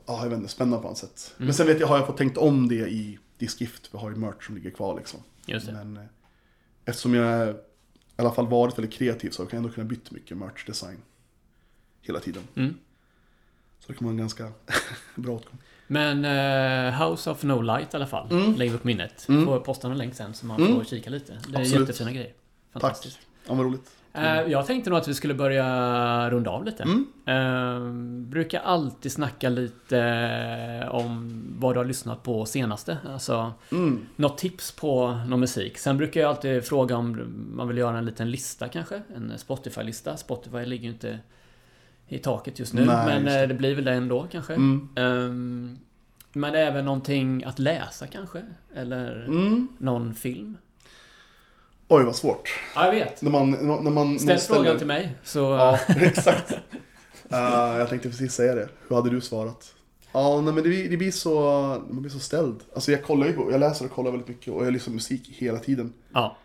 ja jag vet inte, spännande på något sätt. Mm. Men sen vet jag, har jag fått tänkt om det i Diskift. Vi har ju merch som ligger kvar liksom. Just det. Men eh, eftersom jag i alla fall varit väldigt kreativ så kan jag ändå kunna byta mycket merch design. Hela tiden. Mm. Så det kan vara en ganska (laughs) bra åtgång. Men eh, House of No Light i alla fall. Mm. Lägg upp minnet. Mm. Får posta en länk sen så man Mm. får kika lite. Det är Absolut. jättefina grejer. Fantastiskt. Ja, vad roligt. Eh, jag tänkte nog att vi skulle börja runda av lite. Mm. Eh, brukar alltid snacka lite om vad du har lyssnat på senaste. Alltså Mm. något tips på någon musik. Sen brukar jag alltid fråga om man vill göra en liten lista kanske. En Spotify-lista. Spotify ligger ju inte i taket just nu. Nej, men just det. eh, det blir väl det ändå kanske. Mm. Ehm, men även någonting att läsa kanske? Eller Mm. någon film? Oj, vad svårt. Ja, jag vet. När man, när man Ställ någon frågan till mig. Så... Ja, (laughs) exakt. Eh, jag tänkte precis säga det. Hur hade du svarat? Ja, nej, men det blir, det blir så, man blir så ställd. Alltså jag kollar ju på, jag läser och kollar väldigt mycket och jag lyssnar på musik hela tiden. ja.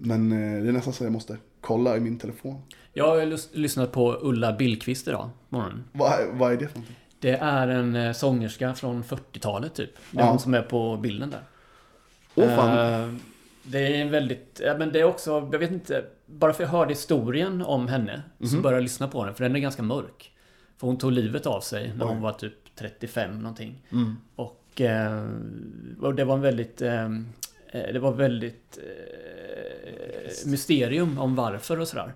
Men eh, det är nästan så jag måste kolla i min telefon. Jag har lyssnat på Ulla Billqvist idag, morgonen. Vad, vad är det för någonting? Det är en eh, sångerska från 40-talet typ. Det är Ja. hon som är på bilden där. Åh fan. Eh, Det är en väldigt, ja, men det är också, jag vet inte, bara för jag hörde historien om henne så Mhm. började jag lyssna på den, för den är ganska mörk. För hon tog livet av sig när Oj. hon var typ 35 någonting. Mm. Och, eh, och det var en väldigt, det var väldigt mysterium om varför och sådär.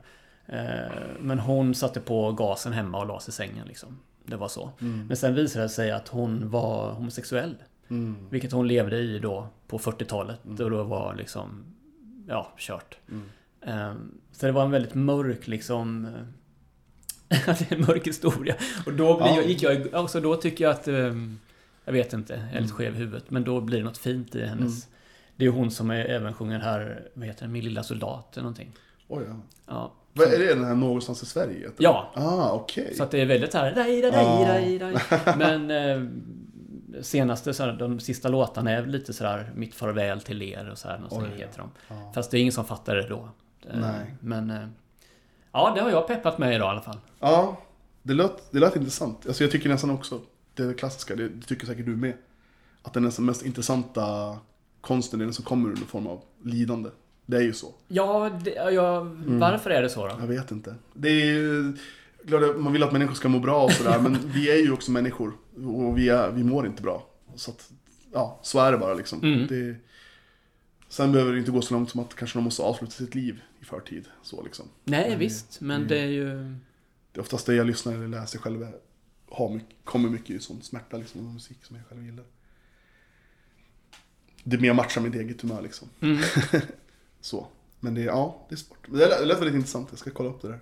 Eh, men hon satte på gasen hemma och la sig i sängen liksom. Det var så. Mm. Men sen visade det sig att hon var homosexuell. Mm. Vilket hon levde i då på 40-talet. Och då var liksom, ja, kört. Mm. Ehm, så det var en väldigt mörk liksom... eh, (laughs) det är en mörk historia. Och då blir, Ja. gick jag... Alltså då tycker jag att... ehm, jag vet inte, jag är Mm. lite skev i huvudet. Men då blir det något fint i hennes... Det är hon som är, även sjunger här, vad heter den, Min lilla soldat eller någonting. Oj, ja. Ja. Vad är det den här någonstans i Sverige? det? Ja. Ah, okej. Så att det är väldigt här... Daj, daj, daj, daj. Men eh, senaste, så här, de sista låtarna är lite sådär Mitt farväl till er och så här, något sånt Oj, heter de. Ja. Fast det är ingen som fattar det då. Eh, Nej. Men... eh, Ja, det har jag peppat med idag i alla fall. Ja, det lät, det lät intressant. Alltså jag tycker nästan också, det är klassiska, det, det tycker säkert du med. Att den nästan mest intressanta konsten är den som kommer under form av lidande. Det är ju så. Ja, det, ja Mm. varför är det så då? Jag vet inte. Det är ju, klart att man vill att människor ska må bra och sådär, men vi är ju också människor. Och vi, är, vi mår inte bra. Så att, ja, så är det bara liksom. Mm. Det, sen behöver det inte gå så långt som att kanske de måste avsluta sitt liv i förtid. Så liksom. Nej, visst. Men Mm. det är ju... Det är oftast det jag lyssnar eller läser själv har mycket, kommer mycket i sån smärta liksom, och musik som jag själv gillar. Det mer matchar mitt eget humör liksom. Mm. (laughs) Så. Men det, ja, det är svårt. Det lät, det lät väldigt intressant, jag ska kolla upp det där.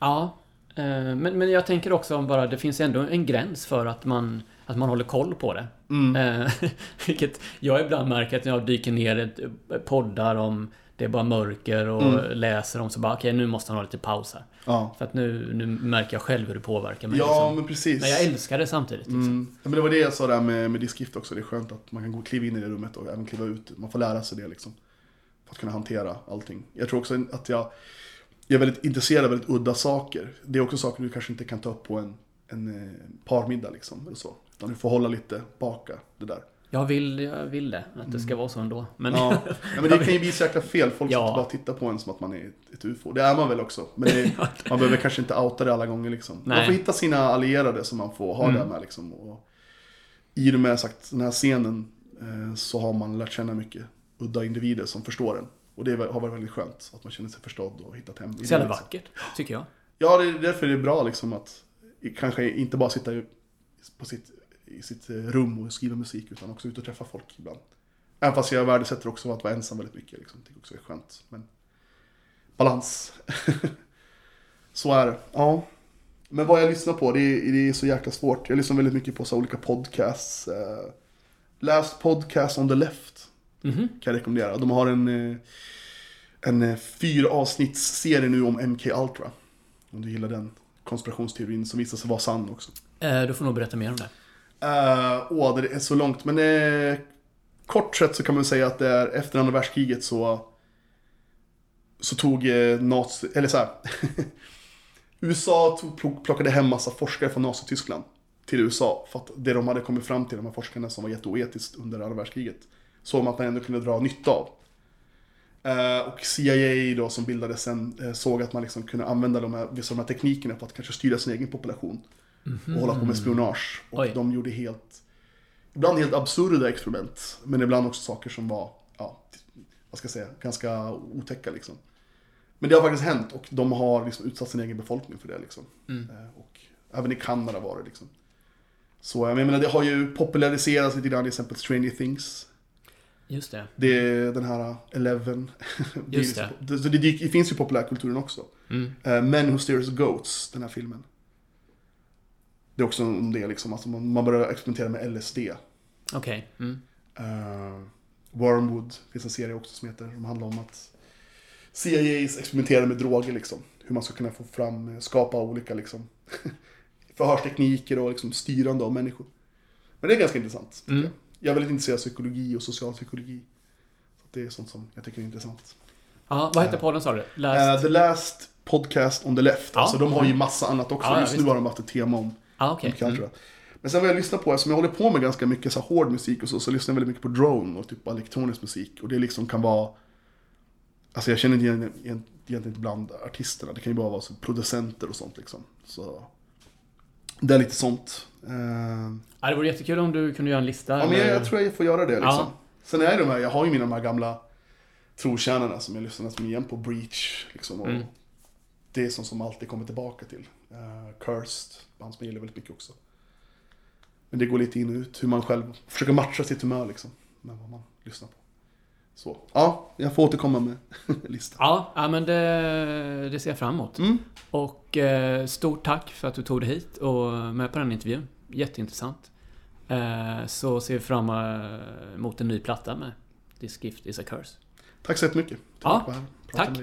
Ja. eh, Men, men jag tänker också om bara, det finns ändå en gräns för att man, att man håller koll på det. Mm. Eh, (laughs) Vilket jag ibland märker att när jag dyker ner i poddar om det är bara mörker och Mm. läser om så bara okej nu måste han ha lite paus här. Ja, För att nu, nu märker jag själv hur det påverkar mig. ja liksom. men precis. Men jag älskar det samtidigt. Liksom. Mm. Ja, men det var det jag sa där med, med diskgift också. Det är skönt att man kan gå kliva in i det rummet och även kliva ut. Man får lära sig det liksom. Att kunna hantera allting. Jag tror också att jag, jag är väldigt intresserad av väldigt udda saker. Det är också saker du kanske inte kan ta upp på en, en eh, parmiddag liksom. Eller så. Utan du får hålla lite baka det där. Jag, vill, jag vill det, att det ska vara så ändå. Men Mm. Ja, ja men det kan ju bli så jäkla fel. Folk Ja. bara tittar på en som att man är ett, ufo. Det är man väl också. Men (laughs) det, man behöver kanske inte outa det alla gånger liksom. Man får hitta sina allierade som man får ha Mm. det med liksom. Och I och med sagt, den här scenen eh, så har man lärt känna mycket udda individer som förstår en. Och det har varit väldigt skönt. Att man känner sig förstådd och hittat hem. det, så jävla vackert, tycker jag. Ja, det är därför det är bra liksom att kanske inte bara sitta i- på sitt, i sitt eh, rum och skriva musik utan också ut och träffa folk ibland. Även fast jag värdesätter också att vara ensam väldigt mycket. Liksom. Det tycker också är skönt. Men balans. (laughs) så är det. Ja. Men vad jag lyssnar på, det är, det är så jäkla svårt. Jag lyssnar väldigt mycket på så olika podcasts. Eh, läs podcast on the left. Mhm. Kan jag rekommendera. De har en, eh, en eh, fyra avsnittsserie nu om MK Ultra. Om du gillar den konspirationsteorin som visar sig vara sann också. Eh, du får nog berätta mer om det. Uh, åh, det är så långt. Men eh, kort sett så kan man säga att det är efter andra världskriget så så tog eh, nazi, eller så här. (laughs) USA tog, plock- plockade hem massa forskare från Nazityskland till USA. För att det de hade kommit fram till, de här forskarna som var jätteoetiskt under andra världskriget, man att man ändå kunde dra nytta av. Eh, och CIA då som bildades sen eh, såg att man liksom kunde använda de här, vissa av de här teknikerna för att kanske styra sin egen population. Och hålla på med spionage. Och Oj. de gjorde helt, ibland helt absurda experiment. Men ibland också saker som var, ja, vad ska jag säga, ganska otäcka liksom. Men det har faktiskt hänt och de har liksom utsatt sin egen befolkning för det liksom. Eh, Och även i Kanada var det liksom. Så jag menar, det har ju populariserats lite grann, till exempel Stranger Things. Just det. Det är den här Eleven. (laughs) Det är Just det. Så det, det finns ju i populärkulturen också. Mm. Eh, Men Who Stares Goats, den här filmen. Det är också om det liksom, alltså man, man börjar experimentera med LSD. Okej. Mm. Uh, Wormwood finns en serie också som heter, som handlar om att CIAs experimenterar med droger liksom. Hur man ska kunna få fram, skapa olika liksom (laughs) förhörstekniker och liksom styrande av människor. Men det är ganska intressant. Mm. Jag. är väldigt intresserad av psykologi och social psykologi. Så det är sånt som jag tycker är intressant. Ja, vad heter podden sa du? Uh, Last... the Last Podcast on the Left. Ja. Alltså de har ju massa annat också. Ja, ja, Just nu har de haft ett tema om ah, mycket annat, tror jag. Men sen vad jag lyssnar på, eftersom jag håller på med ganska mycket så hård musik och så, så lyssnar jag väldigt mycket på drone och typ elektronisk musik. Och det liksom kan vara... Alltså jag känner inte igen, igen, egentligen inte bland artisterna. Det kan ju bara vara så producenter och sånt liksom. Så... Det är lite sånt. Eh, Ja, det vore jättekul om du kunde göra en lista. Ja, men jag, jag tror jag får göra det liksom. Ja. Sen är de här, jag har ju mina de här gamla trotjänarna som jag lyssnar nästan igen på, Breach liksom. Och Mm. Det är sånt som alltid kommer tillbaka till. Uh, Cursed, band som jag gillar väldigt mycket också. Men det går lite in och ut, hur man själv försöker matcha sitt humör liksom. Med vad man lyssnar på. Så, ja, jag får återkomma med (laughs) listan. Ja, ja men det, det ser jag fram emot. Mm. Och eh, stort tack för att du tog dig hit och med på den intervjun. Jätteintressant. Eh, så ser vi fram emot en ny platta med This Gift Is A Curse. Tack så jättemycket. Ja, Tack.